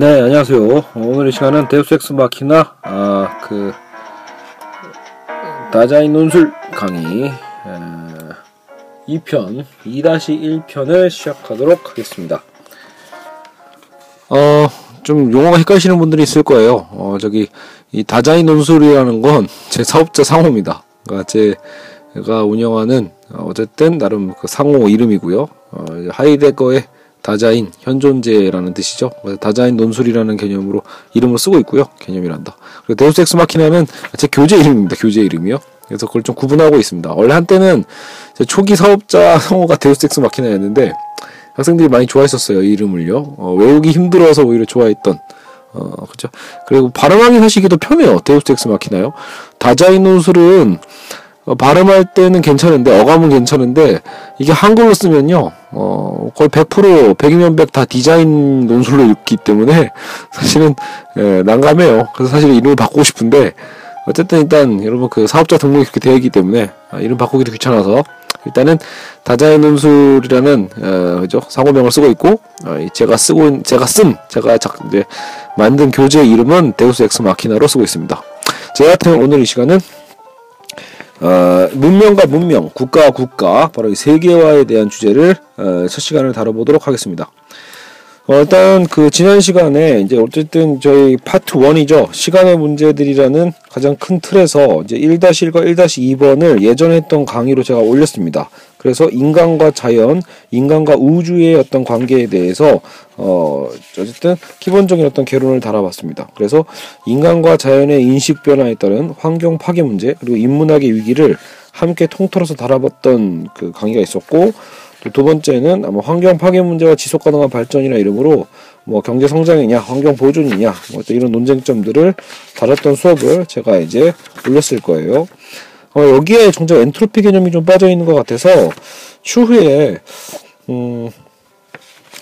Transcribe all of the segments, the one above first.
네, 안녕하세요. 오늘 이 시간은 데우스 엑스 마키나, 아, 그, 다자인 논술 강의, 에, 2편, 2-1편을 시작하도록 하겠습니다. 어, 좀 용어가 헷갈리시는 분들이 있을 거예요. 어, 저기, 이 다자인 논술이라는 건 제 사업자 상호입니다. 그러니까 제가 운영하는, 어, 어쨌든 나름 그 상호 이름이고요. 어, 하이데거의 Dasein 현존재라는 뜻이죠. 다자인 논술이라는 개념으로 이름을 쓰고 있고요. 개념이란다. 그리고 데우스 엑스 마키나는 제 교재 이름입니다. 교재 이름이요. 그래서 그걸 좀 구분하고 있습니다. 원래 한때는 초기 사업자 상호가 데우스 엑스 마키나였는데 학생들이 많이 좋아했었어요. 이 이름을요. 어, 외우기 힘들어서 오히려 좋아했던 어, 그죠. 그리고 발음하기 더 편해요. 데우스 엑스 마키나요. 다자인 논술은 어, 발음할 때는 괜찮은데 어감은 괜찮은데 이게 한글로 쓰면요 어 거의 100% 100이면 100 다 디자인 논술로 읽기 때문에 사실은 예, 난감해요 그래서 사실 이름을 바꾸고 싶은데 어쨌든 일단 여러분 그 사업자 등록이 그렇게 되어 있기 때문에 아, 이름 바꾸기도 귀찮아서 일단은 다자인 논술이라는 어, 그죠 상호명을 쓰고 있고 어, 제가 쓰고 제가 쓴 제가 작, 이제 만든 교재 이름은 데우스 엑스 마키나로 쓰고 있습니다. 제 같은 오늘 이 시간은 어, 문명과 문명, 국가와 국가, 바로 이 세계화에 대한 주제를 어, 첫 시간을 다뤄보도록 하겠습니다. 어, 일단 그 지난 시간에 이제 어쨌든 저희 파트 1이죠. 시간의 문제들이라는 가장 큰 틀에서 이제 1-1과 1-2번을 예전에 했던 강의로 제가 올렸습니다. 그래서 인간과 자연, 인간과 우주의 어떤 관계에 대해서 어 어쨌든 기본적인 어떤 개론을 달아봤습니다. 그래서 인간과 자연의 인식 변화에 따른 환경 파괴 문제 그리고 인문학의 위기를 함께 통틀어서 달아봤던 그 강의가 있었고 또 두 번째는 아마 환경 파괴 문제와 지속 가능한 발전이라 이름으로 뭐 경제 성장이냐 환경 보존이냐 뭐 이런 논쟁점들을 다뤘던 수업을 제가 이제 올렸을 거예요. 어, 여기에 정작 엔트로피 개념이 좀 빠져 있는 것 같아서 추후에 음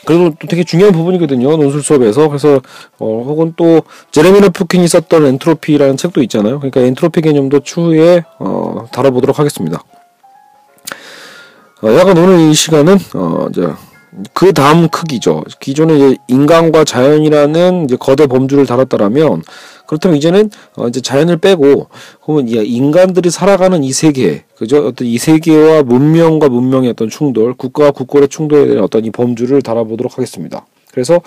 그래도 또 되게 중요한 부분이거든요 논술 수업에서. 그래서 어 혹은 또 제레미 레프킨이 썼던 엔트로피라는 책도 있잖아요. 그러니까 엔트로피 개념도 추후에 어 다뤄보도록 하겠습니다 어, 약간 오늘 이 시간은 어 이제 그 다음 크기죠 기존에 이제 인간과 자연이라는 이제 거대 범주를 다뤘다라면 그렇다면 이제는 어 이제 자연을 빼고 혹은 인간들이 살아가는 이 세계 그죠 어떤 이 세계와 문명과 문명의 어떤 충돌 국가와 국가의 충돌에 대한 어떤 이 범주를 달아보도록 하겠습니다. 그래서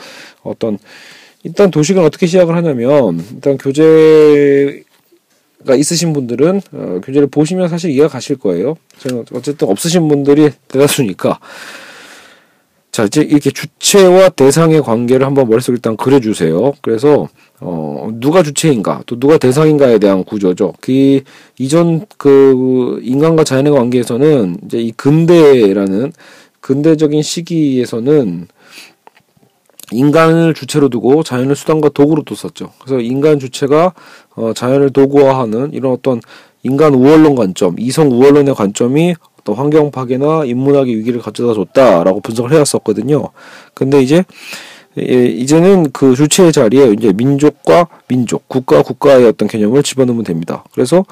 어떤 일단 도식은 어떻게 시작을 하냐면 일단 교재 가 있으신 분들은 어, 교재를 보시면 사실 이해가 가실 거예요. 저는 어쨌든 없으신 분들이 대다수니까 자 이제 이렇게 주체와 대상의 관계를 한번 머릿속에 일단 그려주세요. 그래서 어, 누가 주체인가, 또 누가 대상인가에 대한 구조죠. 그 이전 그 인간과 자연의 관계에서는 이제 이 근대라는 근대적인 시기에서는 인간을 주체로 두고 자연을 수단과 도구로 뒀었죠. 그래서 인간 주체가 어, 자연을 도구화하는 이런 어떤 인간 우월론 관점, 이성 우월론의 관점이 어떤 환경 파괴나 인문학의 위기를 가져다 줬다라고 분석을 해왔었거든요. 근데 이제 예, 이제는 그 주체의 자리에 이제 민족과 민족, 국가 국가의 어떤 개념을 집어넣으면 됩니다. 그래서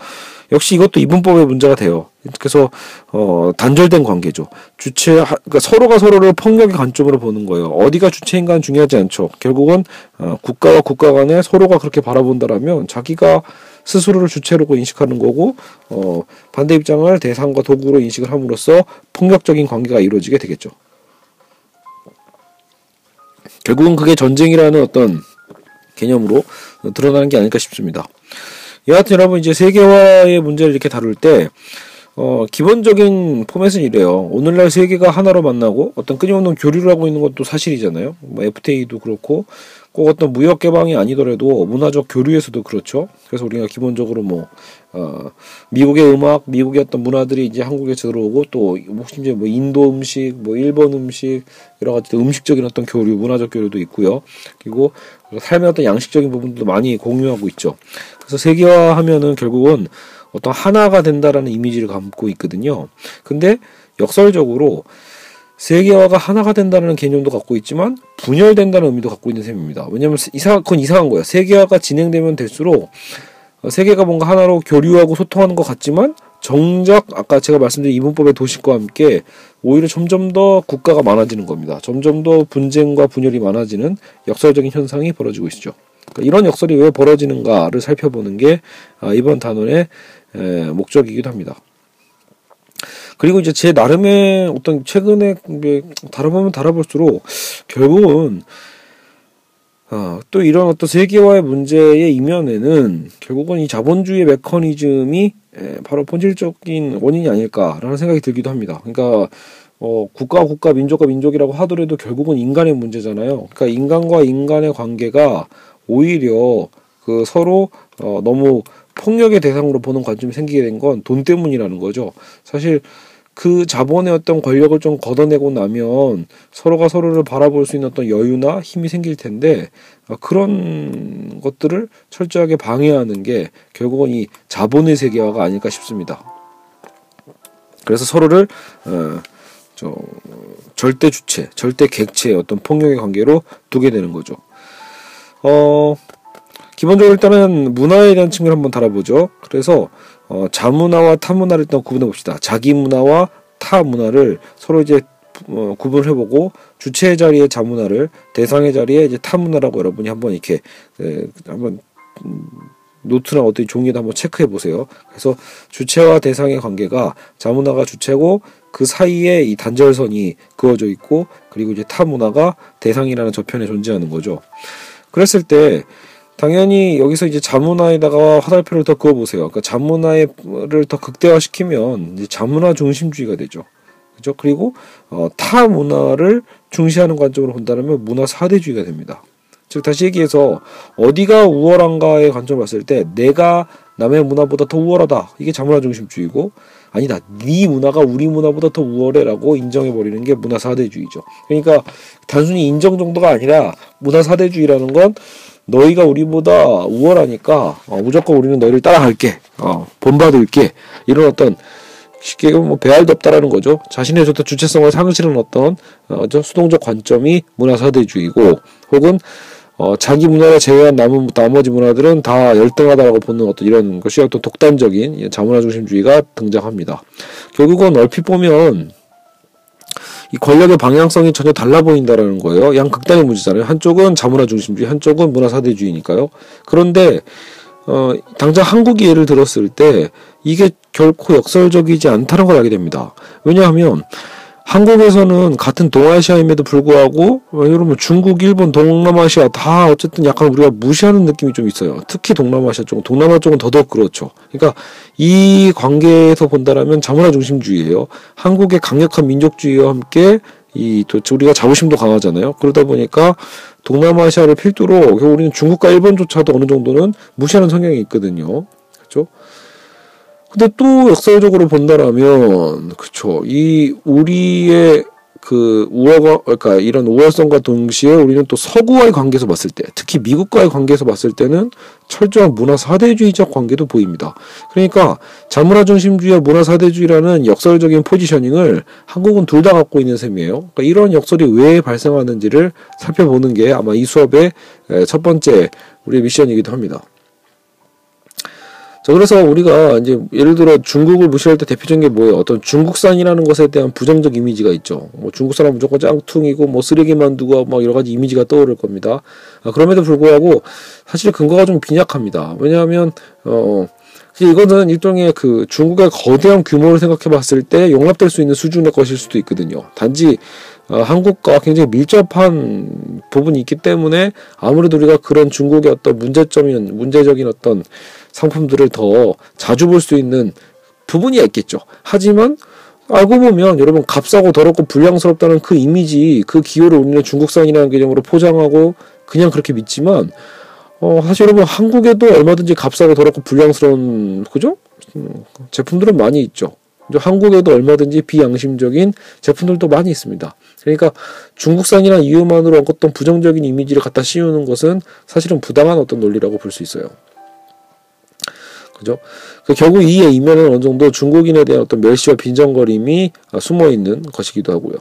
역시 이것도 이분법의 문제가 돼요. 그래서 어 단절된 관계죠. 주체 그러니까 서로가 서로를 폭력의 관점으로 보는 거예요. 어디가 주체인가는 중요하지 않죠. 결국은 어, 국가와 국가 간에 서로가 그렇게 바라본다라면 자기가 스스로를 주체로 인식하는 거고 어 반대 입장을 대상과 도구로 인식을 함으로써 폭력적인 관계가 이루어지게 되겠죠. 결국은 그게 전쟁이라는 어떤 개념으로 드러나는 게 아닐까 싶습니다. 여하튼 여러분 이제 세계화의 문제를 이렇게 다룰 때 어, 기본적인 포맷은 이래요. 오늘날 세계가 하나로 만나고 어떤 끊임없는 교류를 하고 있는 것도 사실이잖아요. 뭐 FTA도 그렇고 꼭 어떤 무역 개방이 아니더라도 문화적 교류에서도 그렇죠. 그래서 우리가 기본적으로 뭐 어, 미국의 음악, 미국의 어떤 문화들이 이제 한국에 들어오고 또 심지어 뭐 인도 음식, 뭐 일본 음식 여러 가지 음식적인 어떤 교류, 문화적 교류도 있고요. 그리고 삶의 어떤 양식적인 부분도 많이 공유하고 있죠. 그래서 세계화하면은 결국은 어떤 하나가 된다라는 이미지를 갖고 있거든요. 근데 역설적으로 세계화가 하나가 된다는 개념도 갖고 있지만 분열된다는 의미도 갖고 있는 셈입니다. 왜냐하면 이상 그건 이상한 거예요. 세계화가 진행되면 될수록 세계가 뭔가 하나로 교류하고 소통하는 것 같지만 정작 아까 제가 말씀드린 이분법의 도식과 함께 오히려 점점 더 국가가 많아지는 겁니다. 점점 더 분쟁과 분열이 많아지는 역설적인 현상이 벌어지고 있죠. 그러니까 이런 역설이 왜 벌어지는가를 살펴보는 게 아, 이번 단원의 목적이기도 합니다. 그리고 이제 제 나름의 어떤 최근에 다뤄보면 다뤄볼수록 결국은 어, 또 이런 어떤 세계화의 문제의 이면에는 결국은 이 자본주의 메커니즘이 바로 본질적인 원인이 아닐까라는 생각이 들기도 합니다. 그러니까 어, 국가와 국가, 민족과 민족이라고 하더라도 결국은 인간의 문제잖아요. 그러니까 인간과 인간의 관계가 오히려 그 서로 어, 너무 폭력의 대상으로 보는 관점이 생기게 된 건 돈 때문이라는 거죠. 사실 그 자본의 어떤 권력을 좀 걷어내고 나면 서로가 서로를 바라볼 수 있는 어떤 여유나 힘이 생길 텐데 어, 그런 것들을 철저하게 방해하는 게 결국은 이 자본의 세계화가 아닐까 싶습니다. 그래서 서로를 어, 저 절대 주체, 절대 객체의 어떤 폭력의 관계로 두게 되는 거죠. 어, 기본적으로 일단은 문화에 대한 측면을 한번 다뤄보죠. 그래서 어, 자문화와 타문화를 일단 구분해 봅시다. 자기 문화와 타 문화를 서로 이제 어, 구분을 해보고 주체의 자리에 자문화를 대상의 자리에 이제 타문화라고 여러분이 한번 이렇게 에, 한번 음, 노트나 어떤 종이도 한번 체크해 보세요. 그래서 주체와 대상의 관계가 자문화가 주체고 그 사이에 이 단절선이 그어져 있고 그리고 이제 타문화가 대상이라는 저편에 존재하는 거죠. 그랬을 때 당연히 여기서 이제 자문화에다가 화살표를 더 그어보세요. 그러니까 자문화를 더 극대화시키면 이제 자문화 중심주의가 되죠. 그죠? 그리고 어, 타 문화를 중시하는 관점으로 본다면 문화 사대주의가 됩니다. 즉 다시 얘기해서 어디가 우월한가의 관점을 봤을 때 내가 남의 문화보다 더 우월하다 이게 자문화 중심주의고 아니다 네 문화가 우리 문화보다 더 우월해라고 인정해 버리는 게 문화 사대주의죠. 그러니까 단순히 인정 정도가 아니라 문화 사대주의라는 건 너희가 우리보다 우월하니까 어, 무조건 우리는 너희를 따라갈게, 어, 본받을게 이런 어떤 쉽게 뭐 배알도 없다라는 거죠. 자신의 어떤 주체성을 상실하는 어떤 어, 수동적 관점이 문화사대주의고 혹은 어, 자기 문화를 제외한 남은 나머지 문화들은 다 열등하다라고 보는 어떤 이런 것이 어떤 독단적인 자문화 중심주의가 등장합니다. 결국은 얼핏 보면 이 권력의 방향성이 전혀 달라 보인다라는 거예요. 양 극단의 문제잖아요. 한쪽은 자문화 중심주의, 한쪽은 문화 사대주의니까요. 그런데 어, 당장 한국이 예를 들었을 때 이게 결코 역설적이지 않다는 걸 알게 됩니다. 왜냐하면 한국에서는 같은 동아시아임에도 불구하고 여러분 중국, 일본, 동남아시아 다 어쨌든 약간 우리가 무시하는 느낌이 좀 있어요. 특히 동남아시아 쪽, 동남아 쪽은 더더욱 그렇죠. 그러니까 이 관계에서 본다라면 자문화 중심주의예요. 한국의 강력한 민족주의와 함께 이 도대체 우리가 자부심도 강하잖아요. 그러다 보니까 동남아시아를 필두로 우리는 중국과 일본조차도 어느 정도는 무시하는 성향이 있거든요. 근데 또 역사적으로 본다라면 그쵸 이 우리의 그 우월과 그러니까 이런 우월성과 동시에 우리는 또 서구와의 관계에서 봤을 때 특히 미국과의 관계에서 봤을 때는 철저한 문화 사대주의적 관계도 보입니다. 그러니까 자문화 중심주의와 문화 사대주의라는 역설적인 포지셔닝을 한국은 둘 다 갖고 있는 셈이에요. 그러니까 이런 역설이 왜 발생하는지를 살펴보는 게 아마 이 수업의 첫 번째 우리의 미션이기도 합니다. 자, 그래서 우리가 이제 예를 들어 중국을 무시할 때 대표적인 게 뭐예요? 어떤 중국산이라는 것에 대한 부정적 이미지가 있죠. 뭐 중국 사람 무조건 짱퉁이고 뭐 쓰레기 만 두고 막 여러 가지 이미지가 떠오를 겁니다. 아, 그럼에도 불구하고 사실 근거가 좀 빈약합니다. 왜냐하면 어 이거는 일종의 그 중국의 거대한 규모를 생각해 봤을 때 용납될 수 있는 수준의 것일 수도 있거든요. 단지 어, 한국과 굉장히 밀접한 부분이 있기 때문에 아무래도 우리가 그런 중국의 어떤 문제점인 문제적인 어떤 상품들을 더 자주 볼 수 있는 부분이 있겠죠. 하지만 알고 보면 여러분 값싸고 더럽고 불량스럽다는 그 이미지 그 기호를 우리는 중국산이라는 개념으로 포장하고 그냥 그렇게 믿지만 어 사실 여러분 한국에도 얼마든지 값싸고 더럽고 불량스러운 그죠 음, 제품들은 많이 있죠. 한국에도 얼마든지 비양심적인 제품들도 많이 있습니다. 그러니까 중국산이라는 이유만으로 어떤 부정적인 이미지를 갖다 씌우는 것은 사실은 부당한 어떤 논리라고 볼 수 있어요. 그죠? 그 결국 이에 이면은 어느 정도 중국인에 대한 어떤 멸시와 빈정거림이 숨어 있는 것이기도 하고요.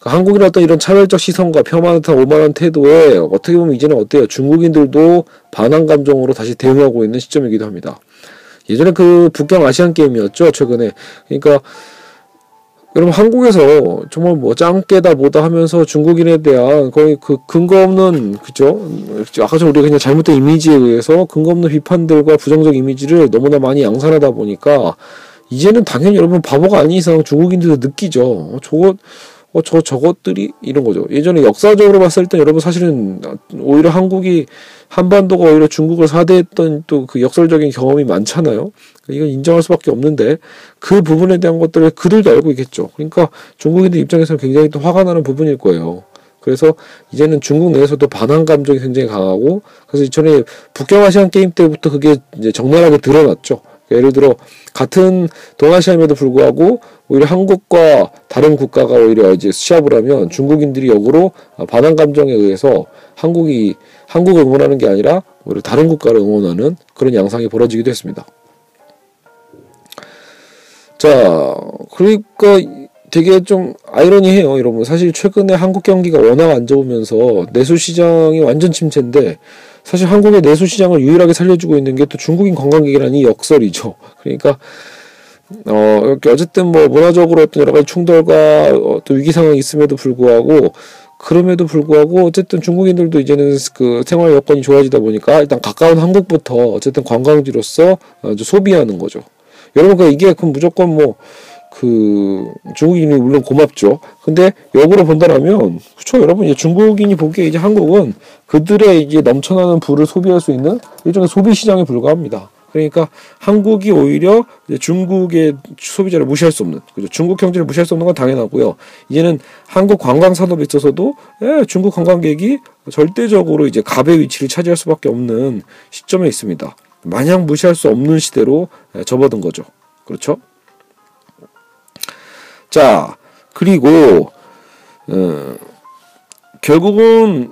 그 한국인의 어떤 이런 차별적 시선과 폄하한 듯한 오만한 태도에 어떻게 보면 이제는 어때요? 중국인들도 반항 감정으로 다시 대응하고 있는 시점이기도 합니다. 예전에 그 북경 아시안 게임이었죠, 최근에. 그러니까 여러분 한국에서 정말 뭐 짱깨다 뭐다 하면서 중국인에 대한 거의 그 근거 없는 그죠? 아까 전 우리가 그냥 잘못된 이미지에 의해서 근거 없는 비판들과 부정적 이미지를 너무나 많이 양산하다 보니까 이제는 당연히 여러분 바보가 아닌 이상 중국인들도 느끼죠. 어, 저거 어, 저 저것들이 이런 거죠. 예전에 역사적으로 봤을 때 여러분 사실은 오히려 한국이 한반도가 오히려 중국을 사대했던 또 그 역설적인 경험이 많잖아요. 이건 인정할 수밖에 없는데 그 부분에 대한 것들을 그들도 알고 있겠죠. 그러니까 중국인들 입장에서는 굉장히 또 화가 나는 부분일 거예요. 그래서 이제는 중국 내에서도 반항 감정이 굉장히 강하고 그래서 이전에 북경아시안 게임 때부터 그게 이제 적나라하게 드러났죠. 예를 들어 같은 동아시아임에도 불구하고 오히려 한국과 다른 국가가 오히려 이제 시합을 하면 중국인들이 역으로 반항 감정에 의해서 한국이 한국을 응원하는 게 아니라 오히려 다른 국가를 응원하는 그런 양상이 벌어지기도 했습니다. 자, 그러니까 되게 좀 아이러니해요, 여러분. 사실 최근에 한국 경기가 워낙 안 좋으면서 내수 시장이 완전 침체인데 사실 한국의 내수 시장을 유일하게 살려주고 있는 게 또 중국인 관광객이라는 이 역설이죠. 그러니까 어, 이렇게 어쨌든 뭐 문화적으로 어떤 여러 가지 충돌과 어떤 위기 상황이 있음에도 불구하고 그럼에도 불구하고 어쨌든 중국인들도 이제는 그 생활 여건이 좋아지다 보니까 일단 가까운 한국부터 어쨌든 관광지로서 소비하는 거죠. 여러분 그 이게 그럼 무조건 뭐 그 중국인이 물론 고맙죠. 근데 역으로 본다라면 그렇죠 여러분 이제 중국인이 보기에 이제 한국은 그들의 이제 넘쳐나는 부를 소비할 수 있는 일종의 소비 시장에 불과합니다. 그러니까 한국이 오히려 중국의 소비자를 무시할 수 없는 그죠 중국 경제를 무시할 수 없는 건 당연하고요. 이제는 한국 관광 산업에 있어서도 예, 중국 관광객이 절대적으로 이제 갑의 위치를 차지할 수밖에 없는 시점에 있습니다. 마냥 무시할 수 없는 시대로 접어든 거죠. 그렇죠? 자, 그리고 어, 결국은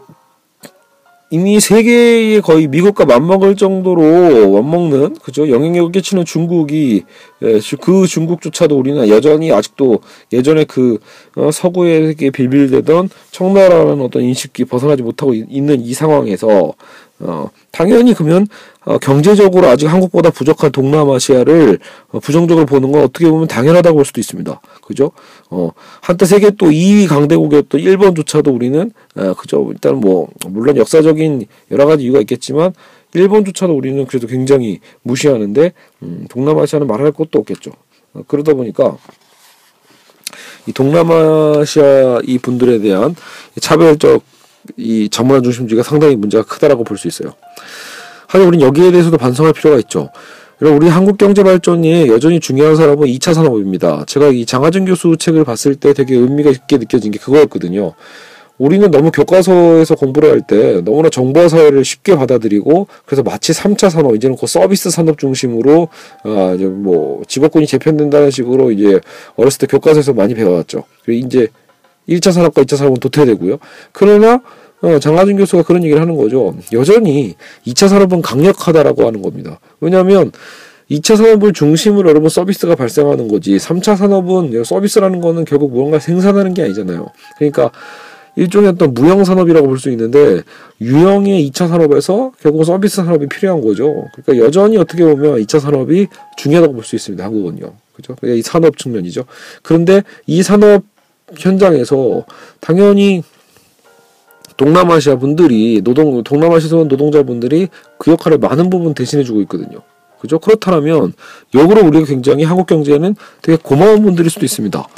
이미 세계에 거의 미국과 맞먹을 정도로 맞먹는 그죠? 영향력을 끼치는 중국이 예, 그 중국조차도 우리는 여전히 아직도 예전에 그 어, 서구에게 빌빌대던 청나라라는 어떤 인식이 벗어나지 못하고 있는 이 상황에서 어, 당연히 그러면 어, 경제적으로 아직 한국보다 부족한 동남아시아를 어, 부정적으로 보는 건 어떻게 보면 당연하다고 볼 수도 있습니다. 그죠? 어, 한때 세계 또 2위 강대국이었던 일본조차도 우리는 어, 그죠? 일단 뭐 물론 역사적인 여러 가지 이유가 있겠지만 일본조차도 우리는 그래도 굉장히 무시하는데 음, 동남아시아는 말할 것도 없겠죠. 어, 그러다 보니까 이 동남아시아 이 분들에 대한 차별적 이 전문화 중심주의가 상당히 문제가 크다라고 볼 수 있어요. 하지만 우리는 여기에 대해서도 반성할 필요가 있죠. 우리 한국 경제 발전이 여전히 중요한 산업은 2차 산업입니다. 제가 이 장하준 교수 책을 봤을 때 되게 의미가 있게 느껴진 게 그거였거든요. 우리는 너무 교과서에서 공부를 할 때 너무나 정보 사회를 쉽게 받아들이고 그래서 마치 3차 산업 이제는 그 서비스 산업 중심으로 아 이제 뭐 직업군이 재편된다는 식으로 이제 어렸을 때 교과서에서 많이 배워왔죠. 그리고 이제 1차 산업과 2차 산업은 도태되고요. 그러나 어, 장하준 교수가 그런 얘기를 하는 거죠. 여전히 2차 산업은 강력하다라고 하는 겁니다. 왜냐하면 2차 산업을 중심으로 여러분 서비스가 발생하는 거지 3차 산업은 서비스라는 거는 결국 무언가 생산하는 게 아니잖아요. 그러니까 일종의 어떤 무형 산업이라고 볼 수 있는데 유형의 2차 산업에서 결국 서비스 산업이 필요한 거죠. 그러니까 여전히 어떻게 보면 2차 산업이 중요하다고 볼 수 있습니다. 한국은요. 그죠? 이 산업 측면이죠. 그런데 이 산업 현장에서 당연히 동남아시아 분들이 노동 동남아시아 노동자분들이 그 역할을 많은 부분 대신해 주고 있거든요. 그죠? 그렇다면 역으로 우리가 굉장히 한국 경제에는 되게 고마운 분들일 수도 있습니다.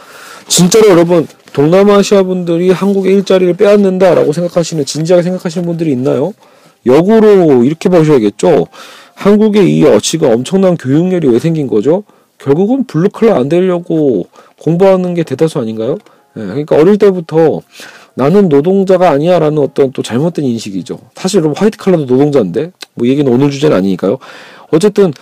진짜로 여러분 동남아시아 분들이 한국의 일자리를 빼앗는다라고 생각하시는 진지하게 생각하시는 분들이 있나요? 역으로 이렇게 보셔야겠죠. 한국의 이 어치가 엄청난 교육열이 왜 생긴 거죠? 결국은 블루칼라 안 되려고 공부하는 게 대다수 아닌가요? 예, 그러니까 어릴 때부터 나는 노동자가 아니야라는 어떤 또 잘못된 인식이죠. 사실은 화이트 칼라도 노동자인데 뭐 얘기는 오늘 주제는 아니니까요. 어쨌든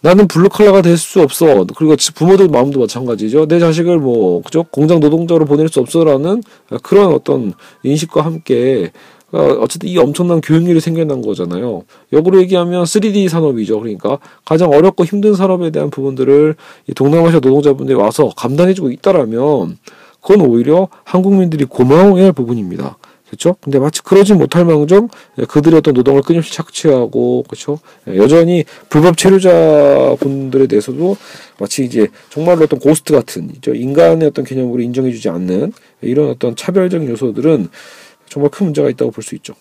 나는 블루 칼라가 될 수 없어. 그리고 부모들 마음도 마찬가지죠. 내 자식을 뭐 그죠 공장 노동자로 보낼 수 없어라는 그런 어떤 인식과 함께 어, 어쨌든 이 엄청난 교육열이 생겨난 거잖아요. 역으로 얘기하면 3D 산업이죠. 그러니까 가장 어렵고 힘든 산업에 대한 부분들을 이 동남아시아 노동자분들이 와서 감당해주고 있다라면 그건 오히려 한국민들이 고마워해야 할 부분입니다. 그렇죠? 근데 마치 그러지 못할망정 그들의 어떤 노동을 끊임없이 착취하고 그렇죠? 여전히 불법 체류자 분들에 대해서도 마치 이제 정말로 어떤 고스트 같은 인간의 어떤 개념으로 인정해주지 않는 이런 어떤 차별적인 요소들은 정말 큰 문제가 있다고 볼 수 있죠.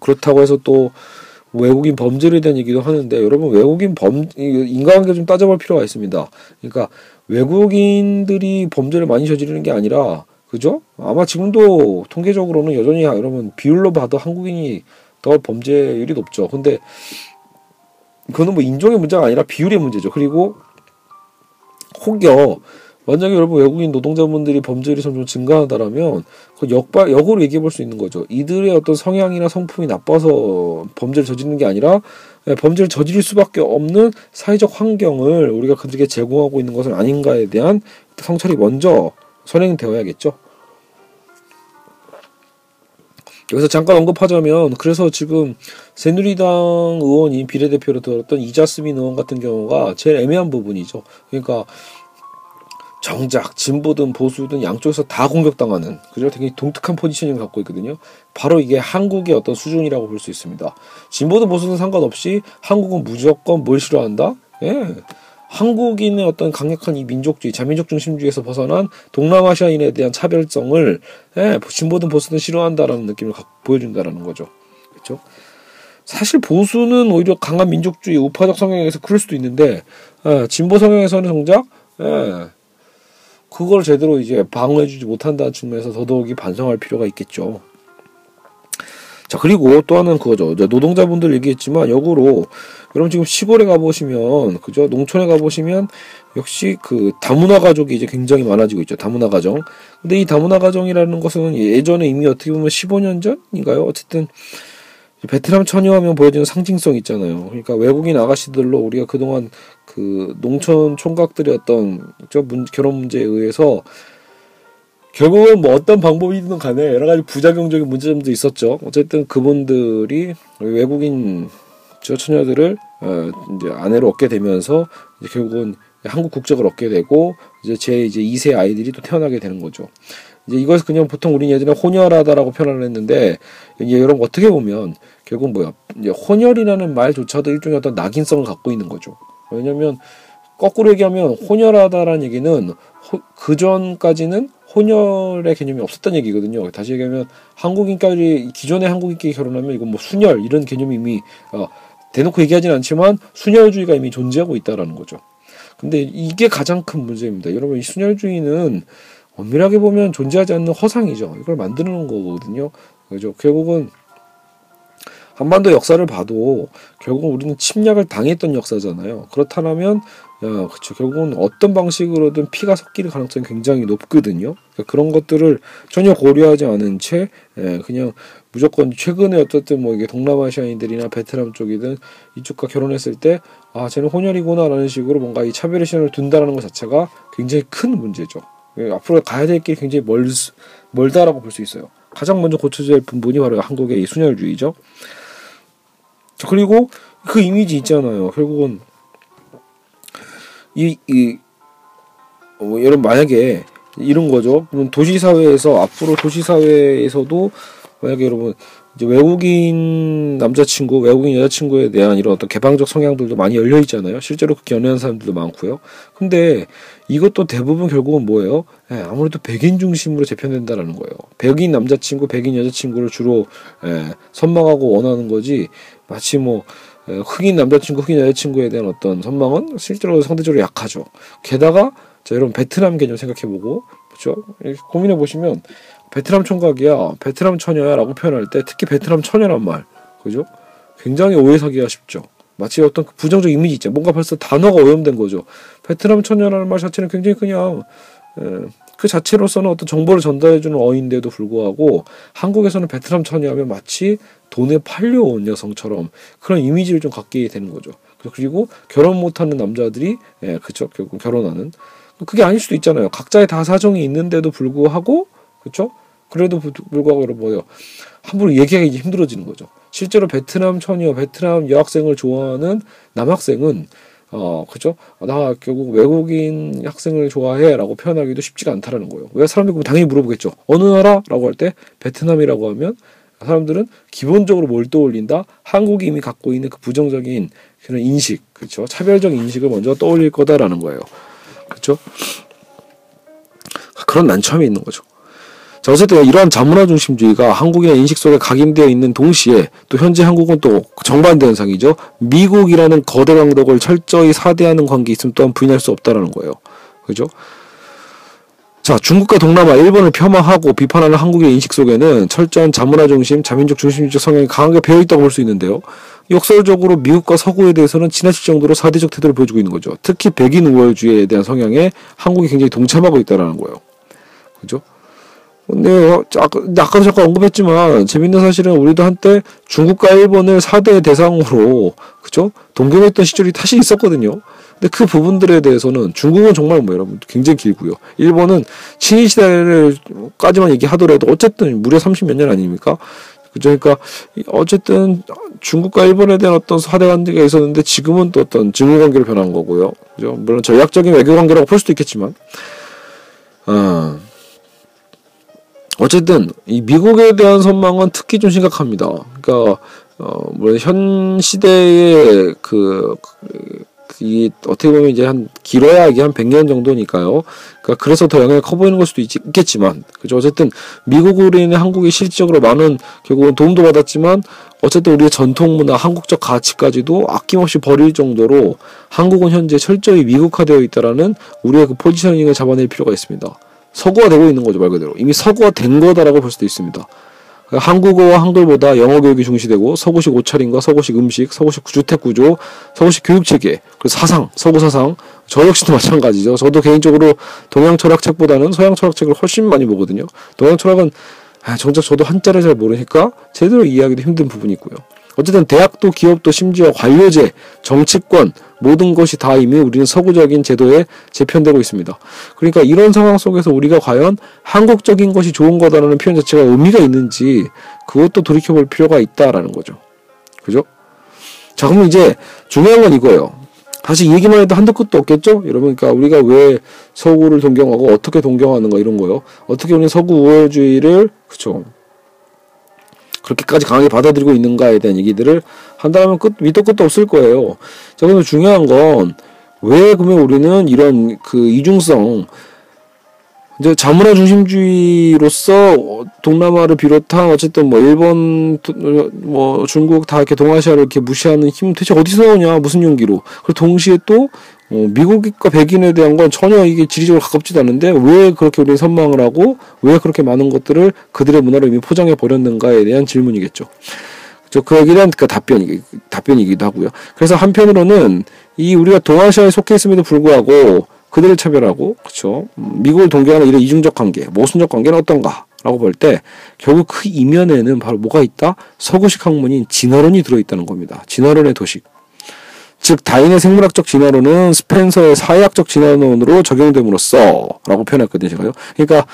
그렇다고 해서 또 외국인 범죄에 대한 얘기도 하는데 여러분 외국인 범 인간관계 좀 따져볼 필요가 있습니다. 그러니까 외국인들이 범죄를 많이 저지르는 게 아니라 그죠? 아마 지금도 통계적으로는 여전히 여러분 비율로 봐도 한국인이 더 범죄율이 높죠. 근데 그거는 뭐 인종의 문제가 아니라 비율의 문제죠. 그리고 혹여 만약에 여러분 외국인 노동자분들이 범죄율이 점점 증가한다라면 그 역발 역으로 얘기해 볼 수 있는 거죠. 이들의 어떤 성향이나 성품이 나빠서 범죄를 저지르는 게 아니라 예, 범죄를 저지를 수밖에 없는 사회적 환경을 우리가 그들에게 제공하고 있는 것은 아닌가에 대한 성찰이 먼저 선행되어야겠죠. 여기서 잠깐 언급하자면 그래서 지금 새누리당 의원이 비례대표로 들었던 이자스민 의원 같은 경우가 제일 애매한 부분이죠. 그러니까 정작 진보든 보수든 양쪽에서 다 공격당하는 그죠? 되게 독특한 포지셔닝을 갖고 있거든요. 바로 이게 한국의 어떤 수준이라고 볼 수 있습니다. 진보든 보수든 상관없이 한국은 무조건 뭘 싫어한다? 예. 한국인의 어떤 강력한 이 민족주의, 자민족 중심주의에서 벗어난 동남아시아인에 대한 차별성을 예, 진보든 보수든 싫어한다라는 느낌을 보여준다라는 거죠. 그렇죠? 사실 보수는 오히려 강한 민족주의, 우파적 성향에서 그럴 수도 있는데 예, 진보 성향에서는 정작 예, 그걸 제대로 이제 방어해주지 못한다는 측면에서 더더욱이 반성할 필요가 있겠죠. 자 그리고 또 하나는 그거죠. 노동자분들 얘기했지만 역으로 여러분 지금 시골에 가보시면 그죠? 농촌에 가보시면 역시 그 다문화 가족이 이제 굉장히 많아지고 있죠. 다문화 가정. 근데 이 다문화 가정이라는 것은 예전에 이미 어떻게 보면 15년 전인가요? 어쨌든 베트남 처녀하면 보여지는 상징성 있잖아요. 그러니까 외국인 아가씨들로 우리가 그동안 그 농촌 총각들의 어떤 저 문, 결혼 문제에 의해서 결국은 뭐 어떤 방법이든 간에 여러 가지 부작용적인 문제점도 있었죠. 어쨌든 그분들이 외국인 저 처녀들을 어 이제 아내로 얻게 되면서 이제 결국은 한국 국적을 얻게 되고 이제 제 이제 2세 아이들이 또 태어나게 되는 거죠. 이제 이것을 그냥 보통 우리 예전에 혼혈하다라고 표현을 했는데 이제 여러분 어떻게 보면 결국 뭐야 혼혈이라는 말조차도 일종의 어떤 낙인성을 갖고 있는 거죠. 왜냐면 거꾸로 얘기하면 혼혈하다라는 얘기는 그 전까지는 혼혈의 개념이 없었던 얘기거든요. 다시 얘기하면 한국인까지 기존의 한국인끼리 결혼하면 이건 뭐 순혈 이런 개념이 이미 어, 대놓고 얘기하지는 않지만 순혈주의가 이미 존재하고 있다라는 거죠. 근데 이게 가장 큰 문제입니다. 여러분 이 순혈주의는 엄밀하게 보면 존재하지 않는 허상이죠. 이걸 만드는 거거든요. 그죠? 결국은 한반도 역사를 봐도 결국 우리는 침략을 당했던 역사잖아요. 그렇다면 어, 그쵸 결국은 어떤 방식으로든 피가 섞일 가능성이 굉장히 높거든요. 그러니까 그런 것들을 전혀 고려하지 않은 채 예, 그냥 무조건 최근에 어쨌든 뭐 이게 동남아시아인들이나 베트남 쪽이든 이쪽과 결혼했을 때 아 쟤는 혼혈이구나라는 식으로 뭔가 이 차별의 시선을 둔다라는 것 자체가 굉장히 큰 문제죠. 예, 앞으로 가야 될 길이 굉장히 멀 멀다라고 볼 수 있어요. 가장 먼저 고쳐져야 할 부분이 바로 한국의 이 순혈주의죠. 그리고 그 이미지 있잖아요. 결국은 이, 이, 뭐, 여러분, 만약에 이런 거죠. 그럼 도시 사회에서, 앞으로 도시 사회에서도, 만약에 여러분, 이제 외국인 남자친구, 외국인 여자친구에 대한 이런 어떤 개방적 성향들도 많이 열려 있잖아요. 실제로 그렇게 연애하는 사람들도 많고요. 근데 이것도 대부분 결국은 뭐예요? 예, 아무래도 백인 중심으로 재편된다라는 거예요. 백인 남자친구, 백인 여자친구를 주로 예, 선망하고 원하는 거지 마치 뭐 흑인 남자친구, 흑인 여자친구에 대한 어떤 선망은 실제로 상대적으로 약하죠. 게다가 자 여러분 베트남 개념 생각해보고 그렇죠? 고민해 보시면 베트남 총각이야, 베트남 처녀야라고 표현할 때 특히 베트남 처녀란 말, 그죠? 굉장히 오해사기가 쉽죠. 마치 어떤 부정적 이미지 있죠. 뭔가 벌써 단어가 오염된 거죠. 베트남 처녀라는 말 자체는 굉장히 그냥 에, 그 자체로서는 어떤 정보를 전달해주는 어인데도 불구하고 한국에서는 베트남 처녀하면 마치 돈에 팔려온 여성처럼 그런 이미지를 좀 갖게 되는 거죠. 그리고 결혼 못하는 남자들이 예, 그쵸 결국 결혼하는 그게 아닐 수도 있잖아요. 각자의 다 사정이 있는데도 불구하고 그쵸 그래도 불구하고 뭐요 함부로 얘기하기 힘들어지는 거죠. 실제로 베트남 처녀, 베트남 여학생을 좋아하는 남학생은 어, 그죠? 나 결국 외국인 학생을 좋아해 라고 표현하기도 쉽지가 않다라는 거예요. 왜 사람들이 당연히 물어보겠죠. 어느 나라? 라고 할 때 베트남이라고 하면 사람들은 기본적으로 뭘 떠올린다? 한국이 이미 갖고 있는 그 부정적인 그런 인식, 그렇죠? 차별적 인식을 먼저 떠올릴 거다라는 거예요. 그렇죠? 그런 난처함이 있는 거죠. 자, 어쨌든 이러한 자문화 중심주의가 한국인의 인식 속에 각인되어 있는 동시에 또 현재 한국은 또 정반대 현상이죠. 미국이라는 거대 강독을 철저히 사대하는 관계 있음 또한 부인할 수 없다라는 거예요. 그죠? 자, 중국과 동남아, 일본을 폄하하고 비판하는 한국의 인식 속에는 철저한 자문화 중심, 자민족 중심주의 성향이 강하게 배어 있다고 볼 수 있는데요. 역설적으로 미국과 서구에 대해서는 지나칠 정도로 사대적 태도를 보여주고 있는 거죠. 특히 백인 우월주의에 대한 성향에 한국이 굉장히 동참하고 있다라는 거예요. 그죠? 근데 아까 아까도 잠깐 언급했지만 재밌는 사실은 우리도 한때 중국과 일본을 4대 대상으로 그죠 동경했던 시절이 다시 있었거든요. 근데 그 부분들에 대해서는 중국은 정말 뭐 여러분 굉장히 길고요. 일본은 친일 시대를까지만 얘기하더라도 어쨌든 무려 30몇 년 아닙니까? 그러니까 어쨌든 중국과 일본에 대한 어떤 4대 관계가 있었는데 지금은 또 어떤 증오 관계로 변한 거고요. 그죠? 물론 전략적인 외교 관계라고 볼 수도 있겠지만, 아. 어쨌든 이 미국에 대한 선망은 특히 좀 심각합니다. 그러니까 어 물론 현 시대의 그, 그 이 어떻게 보면 이제 한 길어야 이게 한 100년 정도니까요. 그러니까 그래서 더 영향이 커 보이는 걸 수도 있, 겠지만 그죠. 어쨌든 미국으로 인해 한국이 실질적으로 많은 결국은 도움도 받았지만 어쨌든 우리의 전통 문화, 한국적 가치까지도 아낌없이 버릴 정도로 한국은 현재 철저히 미국화되어 있다라는 우리의 그 포지셔닝을 잡아낼 필요가 있습니다. 서구화되고 있는 거죠 말 그대로 이미 서구화된 거다라고 볼 수도 있습니다. 한국어와 한글보다 영어 교육이 중시되고 서구식 옷차림과 서구식 음식, 서구식 주택 구조, 서구식 교육 체계, 그리고 사상, 서구 사상 저 역시도 마찬가지죠. 저도 개인적으로 동양 철학 책보다는 서양 철학 책을 훨씬 많이 보거든요. 동양 철학은 아, 정작 저도 한자를 잘 모르니까 제대로 이해하기도 힘든 부분이 있고요. 어쨌든 대학도 기업도 심지어 관료제, 정치권 모든 것이 다 이미 우리는 서구적인 제도에 재편되고 있습니다. 그러니까 이런 상황 속에서 우리가 과연 한국적인 것이 좋은 거다라는 표현 자체가 의미가 있는지 그것도 돌이켜볼 필요가 있다라는 거죠. 그죠? 자, 그럼 이제 중요한 건 이거예요. 사실 얘기만 해도 한도 끝도 없겠죠? 여러분, 그러니까 우리가 왜 서구를 동경하고 어떻게 동경하는가 이런 거요. 어떻게 우리는 서구 우월주의를, 그쵸. 그렇게까지 강하게 받아들이고 있는가에 대한 얘기들을 한다면 끝, 밑도 끝도 없을 거예요. 자, 그러면 중요한 건, 왜 그러면 우리는 이런 그 이중성, 이제 자문화 중심주의로서 동남아를 비롯한 어쨌든 뭐 일본, 뭐 중국 다 이렇게 동아시아를 이렇게 무시하는 힘 대체 어디서 나오냐, 무슨 용기로. 그리고 동시에 또 어, 미국과 백인에 대한 건 전혀 이게 지리적으로 가깝지도 않은데 왜 그렇게 우리는 선망을 하고 왜 그렇게 많은 것들을 그들의 문화로 이미 포장해 버렸는가에 대한 질문이겠죠. 그 얘기에 대한 그 답변이 답변이기도 하고요. 그래서 한편으로는 이 우리가 동아시아에 속해 있음에도 불구하고 그들을 차별하고 그렇죠. 미국을 동경하는 이런 이중적 관계, 모순적 관계는 어떤가? 라고 볼 때 결국 그 이면에는 바로 뭐가 있다? 서구식 학문인 진화론이 들어있다는 겁니다. 진화론의 도식. 즉 다인의 생물학적 진화론은 스펜서의 사회학적 진화론으로 적용됨으로써 라고 표현했거든요 제가요 그러니까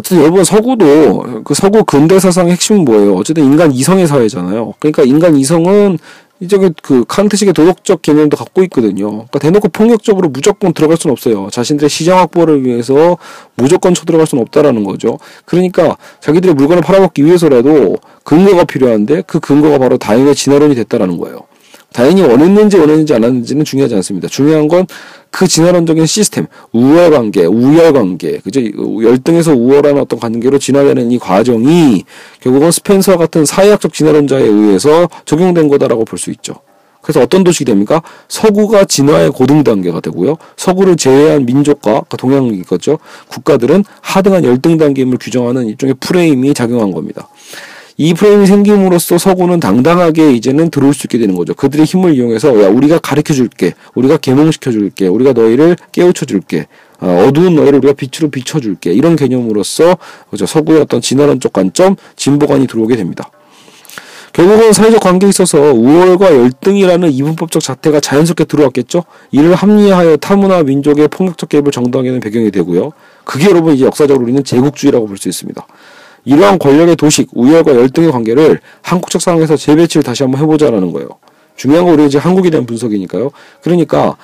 어쨌든 여러분 서구도 그 서구 근대 사상의 핵심은 뭐예요 어쨌든 인간 이성의 사회잖아요 그러니까 인간 이성은 이쪽에 그 칸트식의 도덕적 개념도 갖고 있거든요. 그러니까 대놓고 폭력적으로 무조건 들어갈 수는 없어요. 자신들의 시장 확보를 위해서 무조건 쳐들어갈 수는 없다라는 거죠. 그러니까 자기들의 물건을 팔아먹기 위해서라도 근거가 필요한데 그 근거가 바로 다인의 진화론이 됐다라는 거예요. 다행히 원했는지 원했는지 않았는지는 중요하지 않습니다. 중요한 건 그 진화론적인 시스템, 우월 관계, 우열 관계, 그죠? 열등에서 우월한 어떤 관계로 진화되는 이 과정이 결국은 스펜서와 같은 사회학적 진화론자에 의해서 적용된 거다라고 볼 수 있죠. 그래서 어떤 도식이 됩니까? 서구가 진화의 고등 단계가 되고요. 서구를 제외한 민족과 그러니까 동양이겠죠. 국가들은 하등한 열등 단계임을 규정하는 일종의 프레임이 작용한 겁니다. 이 프레임이 생김으로써 서구는 당당하게 이제는 들어올 수 있게 되는 거죠. 그들의 힘을 이용해서 야 우리가 가르쳐 줄게, 우리가 계몽시켜 줄게, 우리가 너희를 깨우쳐 줄게. 어, 어두운 너희를 우리가 빛으로 비춰줄게. 이런 개념으로서 그죠 서구의 어떤 진화론적 관점, 진보관이 들어오게 됩니다. 결국은 사회적 관계에 있어서 우월과 열등이라는 이분법적 자태가 자연스럽게 들어왔겠죠. 이를 합리화하여 타문화 민족의 폭력적 개입을 정당하는 배경이 되고요. 그게 여러분 이제 역사적으로 우리는 제국주의라고 볼 수 있습니다. 이러한 권력의 도식, 우열과 열등의 관계를 한국적 상황에서 재배치를 다시 한번 해보자라는 거예요. 중요한 건 우리 이제 한국에 대한 분석이니까요. 그러니까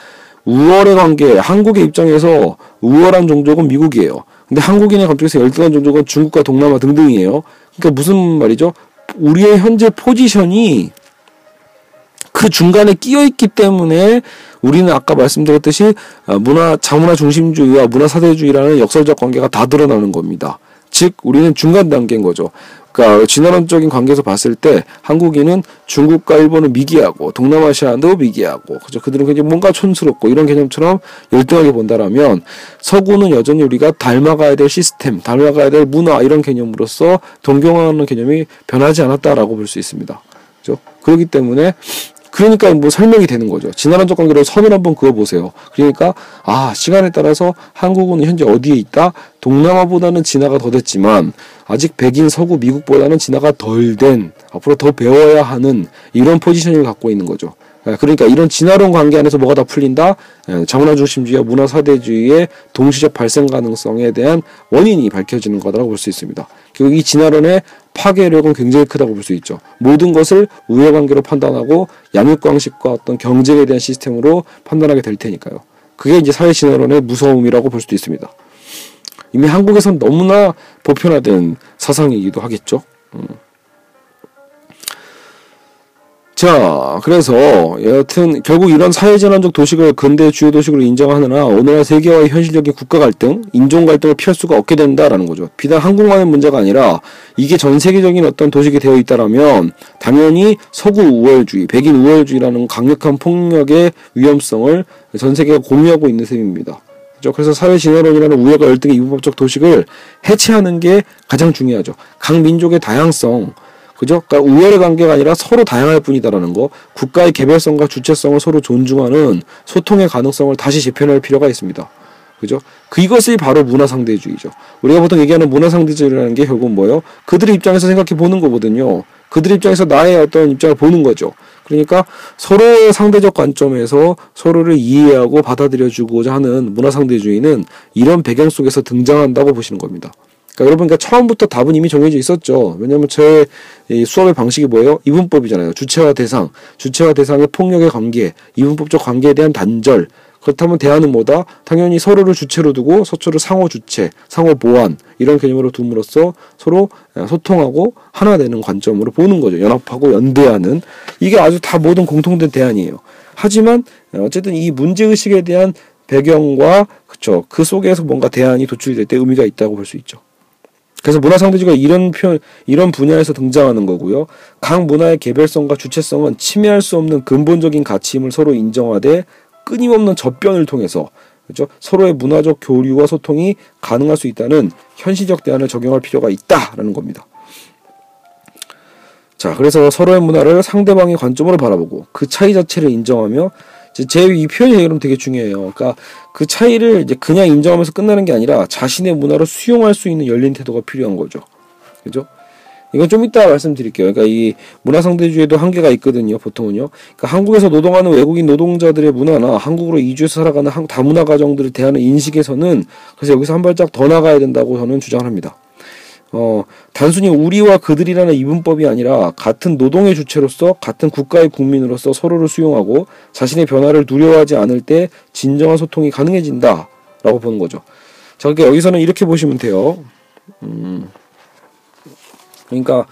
우월의 관계, 한국의 입장에서 우월한 종족은 미국이에요. 근데 한국인의 관점에서 열등한 종족은 중국과 동남아 등등이에요. 그러니까 무슨 말이죠? 우리의 현재 포지션이 그 중간에 끼어 있기 때문에 우리는 아까 말씀드렸듯이 어, 문화 자문화 중심주의와 문화 사대주의라는 역설적 관계가 다 드러나는 겁니다. 즉 우리는 중간 단계인 거죠. 그러니까 진화론적인 관계에서 봤을 때 한국인은 중국과 일본을 미기하고 동남아시아도 미기하고 그죠 그들은 굉장히 뭔가 촌스럽고 이런 개념처럼 열등하게 본다라면 서구는 여전히 우리가 닮아가야 될 시스템, 닮아가야 될 문화 이런 개념으로서 동경하는 개념이 변하지 않았다라고 볼 수 있습니다. 그죠? 그렇기 때문에 그러니까 뭐 설명이 되는 거죠. 진화론적 관계로 선을 한번 그어보세요. 그러니까 아 시간에 따라서 한국은 현재 어디에 있다? 동남아보다는 진화가 더 됐지만 아직 백인 서구 미국보다는 진화가 덜 된 앞으로 더 배워야 하는 이런 포지션을 갖고 있는 거죠. 예, 그러니까 이런 진화론 관계 안에서 뭐가 다 풀린다? 예, 자문화 중심주의와 문화 사대주의의 동시적 발생 가능성에 대한 원인이 밝혀지는 거다라고 볼 수 있습니다. 결국 이 진화론의 파괴력은 굉장히 크다고 볼 수 있죠. 모든 것을 우회관계로 판단하고 양육광식과 어떤 경쟁에 대한 시스템으로 판단하게 될 테니까요. 그게 이제 사회 진화론의 무서움이라고 볼 수도 있습니다. 이미 한국에선 너무나 보편화된 사상이기도 하겠죠. 음. 자, 그래서 여하튼 결국 이런 사회전환적 도식을 근대 주요 도식으로 인정하느라 오늘날 세계와의 현실적인 국가 갈등, 인종 갈등을 피할 수가 없게 된다라는 거죠. 비단 한국만의 문제가 아니라 이게 전 세계적인 어떤 도식이 되어 있다라면 당연히 서구 우월주의, 백인 우월주의라는 강력한 폭력의 위험성을 전 세계가 공유하고 있는 셈입니다. 그죠? 그래서 사회 진화론이라는 우열과 열등의 이분법적 도식을 해체하는 게 가장 중요하죠. 각 민족의 다양성, 그죠? 그러니까 우열의 관계가 아니라 서로 다양할 뿐이다라는 거. 국가의 개별성과 주체성을 서로 존중하는 소통의 가능성을 다시 재편할 필요가 있습니다. 그죠? 그 이것이 바로 문화상대주의죠. 우리가 보통 얘기하는 문화상대주의라는 게 결국 뭐예요? 그들의 입장에서 생각해 보는 거거든요. 그들 입장에서 나의 어떤 입장을 보는 거죠. 그러니까 서로의 상대적 관점에서 서로를 이해하고 받아들여주고자 하는 문화상대주의는 이런 배경 속에서 등장한다고 보시는 겁니다. 그러니까 여러분, 그러니까 처음부터 답은 이미 정해져 있었죠. 왜냐하면 제 수업의 방식이 뭐예요? 이분법이잖아요. 주체와 대상, 주체와 대상의 폭력의 관계, 이분법적 관계에 대한 단절. 그렇다면 대안은 뭐다? 당연히 서로를 주체로 두고 서로를 상호 주체, 상호 보완 이런 개념으로 둠으로써 서로 소통하고 하나 되는 관점으로 보는 거죠. 연합하고 연대하는 이게 아주 다 모든 공통된 대안이에요. 하지만 어쨌든 이 문제 의식에 대한 배경과 그쵸 그 속에서 뭔가 대안이 도출될 때 의미가 있다고 볼 수 있죠. 그래서 문화상대주의가 이런 표 이런 분야에서 등장하는 거고요. 각 문화의 개별성과 주체성은 침해할 수 없는 근본적인 가치임을 서로 인정하되 끊임없는 접변을 통해서 그렇죠? 서로의 문화적 교류와 소통이 가능할 수 있다는 현실적 대안을 적용할 필요가 있다라는 겁니다. 자, 그래서 서로의 문화를 상대방의 관점으로 바라보고 그 차이 자체를 인정하며 제이 표현이 그럼 되게 중요해요. 그러니까 그 차이를 이제 그냥 인정하면서 끝나는 게 아니라 자신의 문화를 수용할 수 있는 열린 태도가 필요한 거죠. 그죠? 이건 좀 이따 말씀드릴게요. 그러니까 이 문화상대주의에도 한계가 있거든요. 보통은요. 그러니까 한국에서 노동하는 외국인 노동자들의 문화나 한국으로 이주해서 살아가는 다문화 가정들을 대하는 인식에서는 그래서 여기서 한 발짝 더 나가야 된다고 저는 주장합니다. 어, 단순히 우리와 그들이라는 이분법이 아니라 같은 노동의 주체로서 같은 국가의 국민으로서 서로를 수용하고 자신의 변화를 두려워하지 않을 때 진정한 소통이 가능해진다 라고 보는 거죠. 자, 그러니까 여기서는 이렇게 보시면 돼요. 음, 그러니까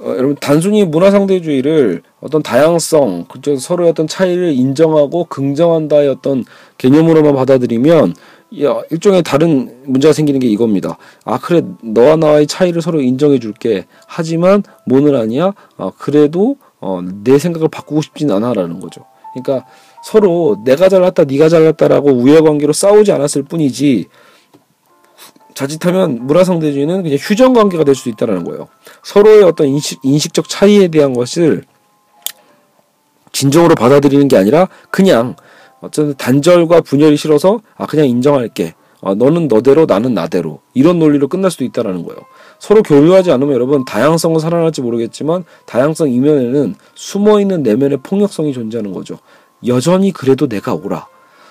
어, 여러분 단순히 문화상대주의를 어떤 다양성, 그죠 서로의 어떤 차이를 인정하고 긍정한다의 어떤 개념으로만 받아들이면 야, 일종의 다른 문제가 생기는 게 이겁니다. 아, 그래, 너와 나의 차이를 서로 인정해 줄게. 하지만, 뭐는 아니야? 아, 그래도, 어, 내 생각을 바꾸고 싶진 않아 라는 거죠. 그러니까, 서로 내가 잘났다, 네가 잘났다라고 우열관계로 싸우지 않았을 뿐이지, 자칫하면 문화상대주의는 그냥 휴전 관계가 될 수도 있다는 거예요. 서로의 어떤 인식, 인식적 차이에 대한 것을 진정으로 받아들이는 게 아니라 그냥 어쨌든 단절과 분열이 싫어서 아 그냥 인정할게. 아, 너는 너대로 나는 나대로 이런 논리로 끝날 수도 있다라는 거예요. 서로 교류하지 않으면 여러분 다양성은 살아날지 모르겠지만 다양성 이면에는 숨어 있는 내면의 폭력성이 존재하는 거죠. 여전히 그래도 내가 오라.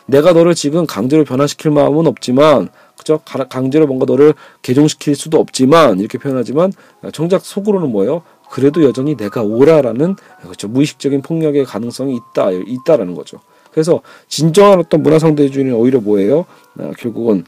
내가 너를 지금 강제로 변화시킬 마음은 없지만 그죠? 강제로 뭔가 너를 개종시킬 수도 없지만 이렇게 표현하지만 정작 속으로는 뭐예요? 그래도 여전히 내가 오라라는 그렇죠 무의식적인 폭력의 가능성이 있다 있다라는 거죠. 그래서 진정한 어떤 문화상대주의는 오히려 뭐예요? 아, 결국은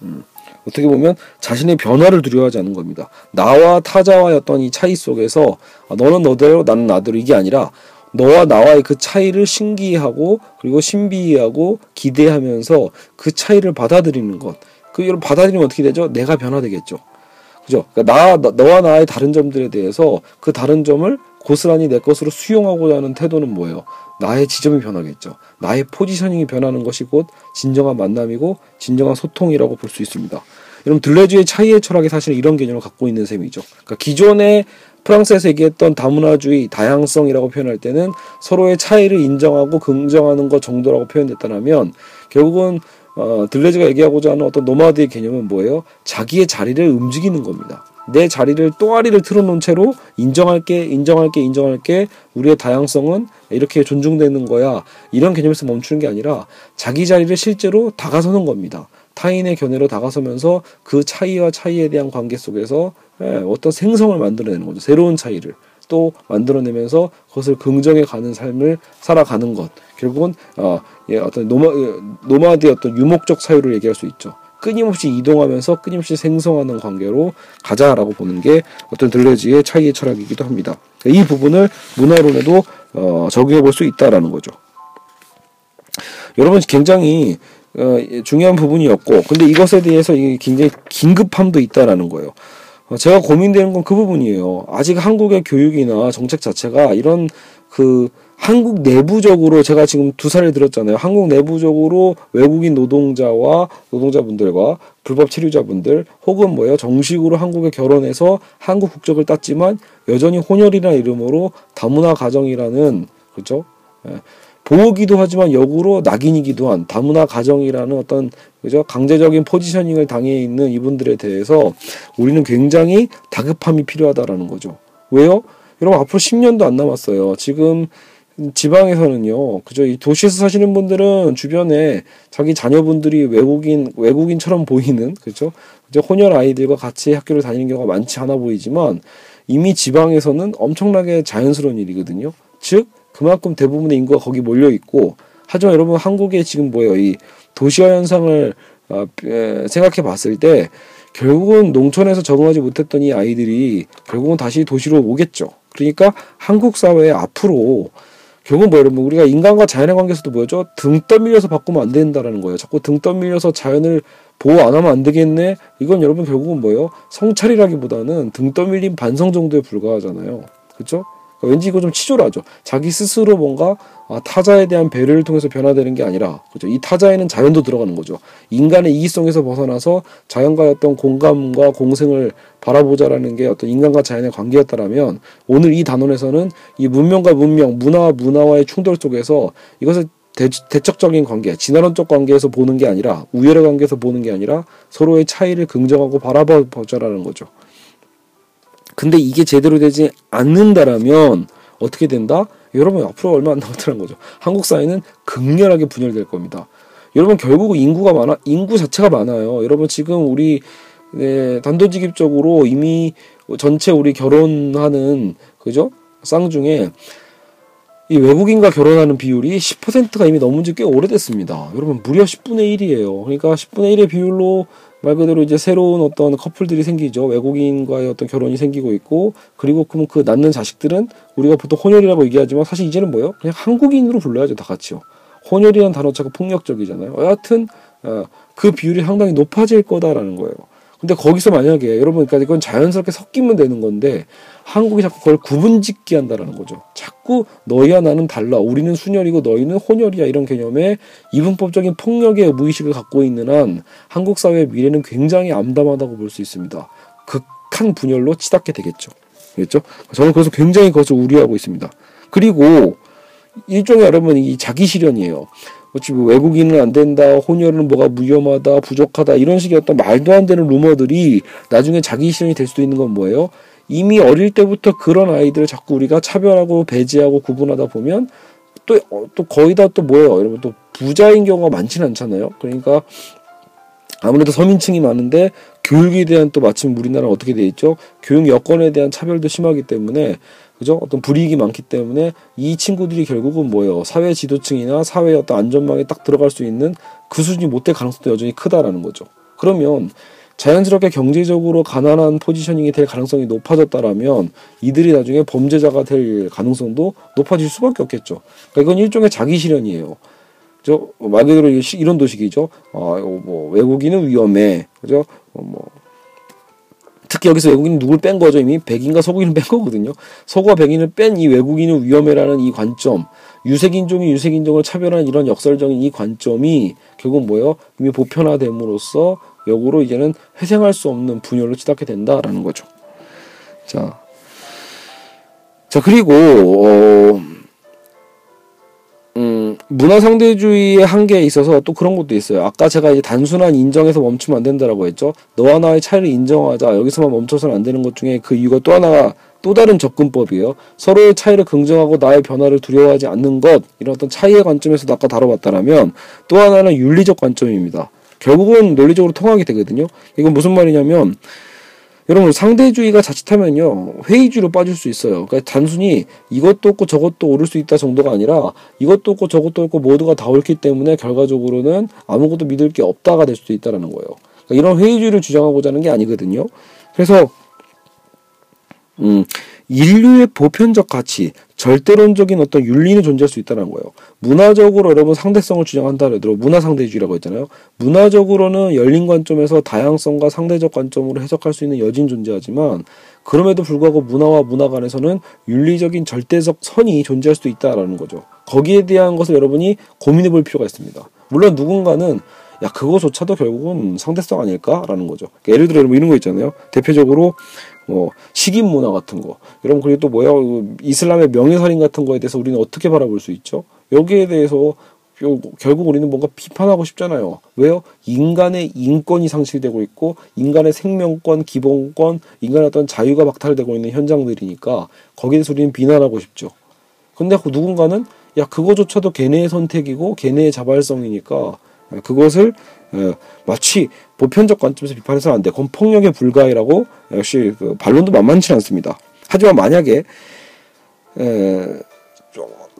음, 어떻게 보면 자신의 변화를 두려워하지 않는 겁니다. 나와 타자와의 어떤 이 차이 속에서 아, 너는 너대로 나는 나대로 이게 아니라 너와 나와의 그 차이를 신기하고 그리고 신비하고 기대하면서 그 차이를 받아들이는 것. 그 여러분 받아들이면 어떻게 되죠? 내가 변화되겠죠. 그죠? 그러니까 나, 너, 너와 나의 다른 점들에 대해서 그 다른 점을 고스란히 내 것으로 수용하고자 하는 태도는 뭐예요? 나의 지점이 변하겠죠. 나의 포지셔닝이 변하는 것이 곧 진정한 만남이고 진정한 소통이라고 볼 수 있습니다. 여러분 들레주의 차이의 철학이 사실 이런 개념을 갖고 있는 셈이죠. 그러니까 기존의 프랑스에서 얘기했던 다문화주의, 다양성이라고 표현할 때는 서로의 차이를 인정하고 긍정하는 것 정도라고 표현됐다면 결국은 어, 들레즈가 얘기하고자 하는 어떤 노마드의 개념은 뭐예요? 자기의 자리를 움직이는 겁니다. 내 자리를 또아리를 틀어놓은 채로 인정할게, 인정할게, 인정할게, 우리의 다양성은 이렇게 존중되는 거야. 이런 개념에서 멈추는 게 아니라 자기 자리를 실제로 다가서는 겁니다. 타인의 견해로 다가서면서 그 차이와 차이에 대한 관계 속에서 예, 어떤 생성을 만들어내는 거죠. 새로운 차이를 또 만들어내면서 그것을 긍정해 가는 삶을 살아가는 것. 결국은 어, 예, 어떤 노마, 예, 노마드의 어떤 유목적 사유를 얘기할 수 있죠. 끊임없이 이동하면서 끊임없이 생성하는 관계로 가자라고 보는 게 어떤 들레지의 차이의 철학이기도 합니다. 이 부분을 문화론에도 어, 적용해 볼 수 있다라는 거죠. 여러분 굉장히 어, 중요한 부분이었고, 근데 이것에 대해서 굉장히 긴급함도 있다라는 거예요. 어, 제가 고민되는 건 그 부분이에요. 아직 한국의 교육이나 정책 자체가 이런 그 한국 내부적으로 제가 지금 두 살을 들었잖아요. 한국 내부적으로 외국인 노동자와 노동자분들과 불법 체류자분들 혹은 뭐예요 정식으로 한국에 결혼해서 한국 국적을 땄지만 여전히 혼혈이라는 이름으로 다문화 가정이라는 그렇죠? 예. 보호기도 하지만 역으로 낙인이기도 한 다문화 가정이라는 어떤 그죠 강제적인 포지셔닝을 당해 있는 이분들에 대해서 우리는 굉장히 다급함이 필요하다라는 거죠. 왜요? 여러분 앞으로 10년도 안 남았어요. 지금 지방에서는요, 그죠? 이 도시에서 사시는 분들은 주변에 자기 자녀분들이 외국인, 외국인처럼 보이는, 그죠? 그죠? 혼혈 아이들과 같이 학교를 다니는 경우가 많지 않아 보이지만 이미 지방에서는 엄청나게 자연스러운 일이거든요. 즉, 그만큼 대부분의 인구가 거기 몰려 있고 하지만 여러분 한국의 지금 뭐예요 이 도시화 현상을 어, 생각해 봤을 때 결국은 농촌에서 적응하지 못했던 이 아이들이 결국은 다시 도시로 오겠죠. 그러니까 한국 사회 앞으로 결국은 뭐 여러분 우리가 인간과 자연의 관계에서도 뭐죠? 등 떠밀려서 바꾸면 안 된다라는 거예요. 자꾸 등 떠밀려서 자연을 보호 안 하면 안 되겠네. 이건 여러분 결국은 뭐예요? 성찰이라기보다는 등 떠밀린 반성 정도에 불과하잖아요. 그렇죠? 왠지 이거 좀 치졸하죠. 자기 스스로 뭔가 아, 타자에 대한 배려를 통해서 변화되는 게 아니라 그죠. 이 타자에는 자연도 들어가는 거죠. 인간의 이기성에서 벗어나서 자연과의 어떤 공감과 공생을 바라보자라는 게 어떤 인간과 자연의 관계였다라면 오늘 이 단원에서는 이 문명과 문명, 문화와 문화와의 충돌 속에서 이것을 대, 대척적인 관계, 진화론적 관계에서 보는 게 아니라 우열의 관계에서 보는 게 아니라 서로의 차이를 긍정하고 바라보자라는 거죠. 근데 이게 제대로 되지 않는다라면 어떻게 된다? 여러분 앞으로 얼마 안 남았다는 거죠. 한국 사회는 극렬하게 분열될 겁니다. 여러분 결국 인구가 많아 인구 자체가 많아요. 여러분 지금 우리 네, 단도직입적으로 이미 전체 우리 결혼하는 그죠 쌍 중에 이 외국인과 결혼하는 비율이 10%가 이미 넘은 지 꽤 오래됐습니다. 여러분 무려 10분의 1이에요. 그러니까 10분의 1의 비율로 말 그대로 이제 새로운 어떤 커플들이 생기죠. 외국인과의 어떤 결혼이 생기고 있고, 그리고 그러면 그 낳는 자식들은 우리가 보통 혼혈이라고 얘기하지만 사실 이제는 뭐예요? 그냥 한국인으로 불러야죠, 다 같이요. 혼혈이라는 단어 자가 폭력적이잖아요. 여하튼, 어, 그 비율이 상당히 높아질 거다라는 거예요. 근데 거기서 만약에 여러분 그러니까 이건 자연스럽게 섞이면 되는 건데 한국이 자꾸 그걸 구분짓기 한다라는 거죠. 자꾸 너희와 나는 달라. 우리는 순혈이고 너희는 혼혈이야 이런 개념에 이분법적인 폭력의 무의식을 갖고 있는 한 한국 사회의 미래는 굉장히 암담하다고 볼 수 있습니다. 극한 분열로 치닫게 되겠죠. 그렇죠? 저는 그래서 굉장히 그것을 우려하고 있습니다. 그리고 일종의 여러분 이 자기 실현이에요. 어찌 뭐 외국인은 안 된다, 혼혈은 뭐가 위험하다, 부족하다 이런 식의 어떤 말도 안 되는 루머들이 나중에 자기 실현이 될 수도 있는 건 뭐예요? 이미 어릴 때부터 그런 아이들을 자꾸 우리가 차별하고 배제하고 구분하다 보면 또, 어, 또 거의 다 또 뭐예요? 여러분 또 부자인 경우가 많지는 않잖아요. 그러니까 아무래도 서민층이 많은데 교육에 대한 또 마침 우리나라는 어떻게 돼 있죠? 교육 여건에 대한 차별도 심하기 때문에 그죠? 어떤 불이익이 많기 때문에 이 친구들이 결국은 뭐예요? 사회 지도층이나 사회 어떤 안전망에 딱 들어갈 수 있는 그 수준이 못 될 가능성도 여전히 크다라는 거죠. 그러면 자연스럽게 경제적으로 가난한 포지셔닝이 될 가능성이 높아졌다라면 이들이 나중에 범죄자가 될 가능성도 높아질 수밖에 없겠죠. 그러니까 이건 일종의 자기 실현이에요. 저말 그대로 이런 도식이죠. 아, 뭐 외국인은 위험해. 그죠? 어, 뭐 특히 여기서 외국인 누굴 뺀 거죠 이미 백인과 서구인을 뺀 거거든요. 서구와 백인을 뺀 이 외국인은 위험해라는 이 관점, 유색인종이 유색인종을 차별하는 이런 역설적인 이 관점이 결국 뭐예요? 이미 보편화됨으로써 역으로 이제는 회생할 수 없는 분열로 치닫게 된다라는 거죠. 자, 자 그리고 어, 음, 문화 상대주의의 한계에 있어서 또 그런 것도 있어요. 아까 제가 이제 단순한 인정에서 멈추면 안 된다라고 했죠. 너와 나의 차이를 인정하자. 여기서만 멈춰서는 안 되는 것 중에 그 이유가 또 하나가 또 다른 접근법이에요. 서로의 차이를 긍정하고 나의 변화를 두려워하지 않는 것 이런 어떤 차이의 관점에서도 아까 다뤄봤다라면 또 하나는 윤리적 관점입니다. 결국은 논리적으로 통하게 되거든요. 이건 무슨 말이냐면 여러분 상대주의가 자칫하면요 회의주로 빠질 수 있어요. 그러니까 단순히 이것도 없고 저것도 오를 수 있다 정도가 아니라 이것도 없고 저것도 없고 모두가 다 옳기 때문에 결과적으로는 아무것도 믿을 게 없다가 될 수도 있다라는 거예요. 그러니까 이런 회의주의를 주장하고자 하는 게 아니거든요. 그래서 음 인류의 보편적 가치, 절대론적인 어떤 윤리는 존재할 수 있다는 거예요. 문화적으로 여러분 상대성을 주장한다 그러더라도 문화 상대주의라고 했잖아요. 문화적으로는 열린 관점에서 다양성과 상대적 관점으로 해석할 수 있는 여진 존재하지만 그럼에도 불구하고 문화와 문화 간에서는 윤리적인 절대적 선이 존재할 수도 있다라는 거죠. 거기에 대한 것을 여러분이 고민해 볼 필요가 있습니다. 물론 누군가는 야 그거조차도 결국은 상대성 아닐까라는 거죠. 그러니까 예를 들어 이런 거 있잖아요. 대표적으로 뭐 식인 문화 같은 거. 여러분 그리고 또 뭐야 그 이슬람의 명예살인 같은 거에 대해서 우리는 어떻게 바라볼 수 있죠? 여기에 대해서 결국 우리는 뭔가 비판하고 싶잖아요. 왜요? 인간의 인권이 상실되고 있고 인간의 생명권, 기본권, 인간의 어떤 자유가 박탈되고 있는 현장들이니까 거기에 대해서 우리는 비난하고 싶죠. 근데 그 누군가는 야 그거조차도 걔네의 선택이고 걔네의 자발성이니까 그것을 마치 보편적 관점에서 비판해서는 안 돼. 그건 폭력에 불과해라고 역시 그 반론도 만만치 않습니다. 하지만 만약에 에,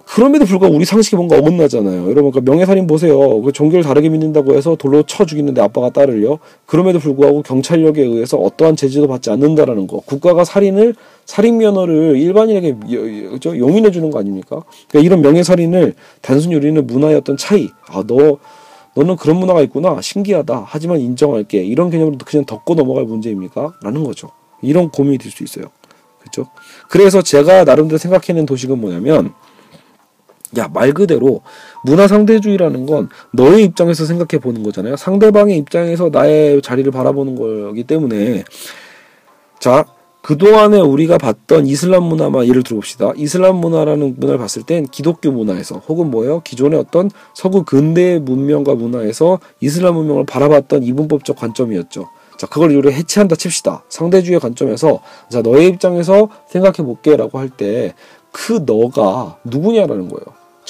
그럼에도 불구하고 우리 상식이 뭔가 어긋나잖아요. 여러분, 그러니까 명예살인 보세요. 그 종교를 다르게 믿는다고 해서 돌로 쳐 죽이는데 아빠가 딸을요. 그럼에도 불구하고 경찰력에 의해서 어떠한 제재도 받지 않는다라는 거. 국가가 살인을 살인 면허를 일반인에게? 용인해 주는 거 아닙니까? 그러니까 이런 명예살인을 단순히 우리는 문화의 어떤 차이. 아, 너 너는 그런 문화가 있구나. 신기하다. 하지만 인정할게. 이런 개념으로 그냥 덮고 넘어갈 문제입니까? 라는 거죠. 이런 고민이 될수 있어요. 그렇죠? 그래서 제가 나름대로 생각해낸 도식은 뭐냐면 야, 말 그대로 문화 상대주의라는 건 너의 입장에서 생각해 보는 거잖아요. 상대방의 입장에서 나의 자리를 바라보는 거기 때문에 자, 그동안에 우리가 봤던 이슬람 문화만 예를 들어봅시다. 이슬람 문화라는 문화를 봤을 땐 기독교 문화에서 혹은 뭐예요? 기존의 어떤 서구 근대 문명과 문화에서 이슬람 문명을 바라봤던 이분법적 관점이었죠. 자, 그걸 우리가 해체한다 칩시다. 상대주의 관점에서 자, 너의 입장에서 생각해 볼게라고 할 때 그 너가 누구냐라는 거예요.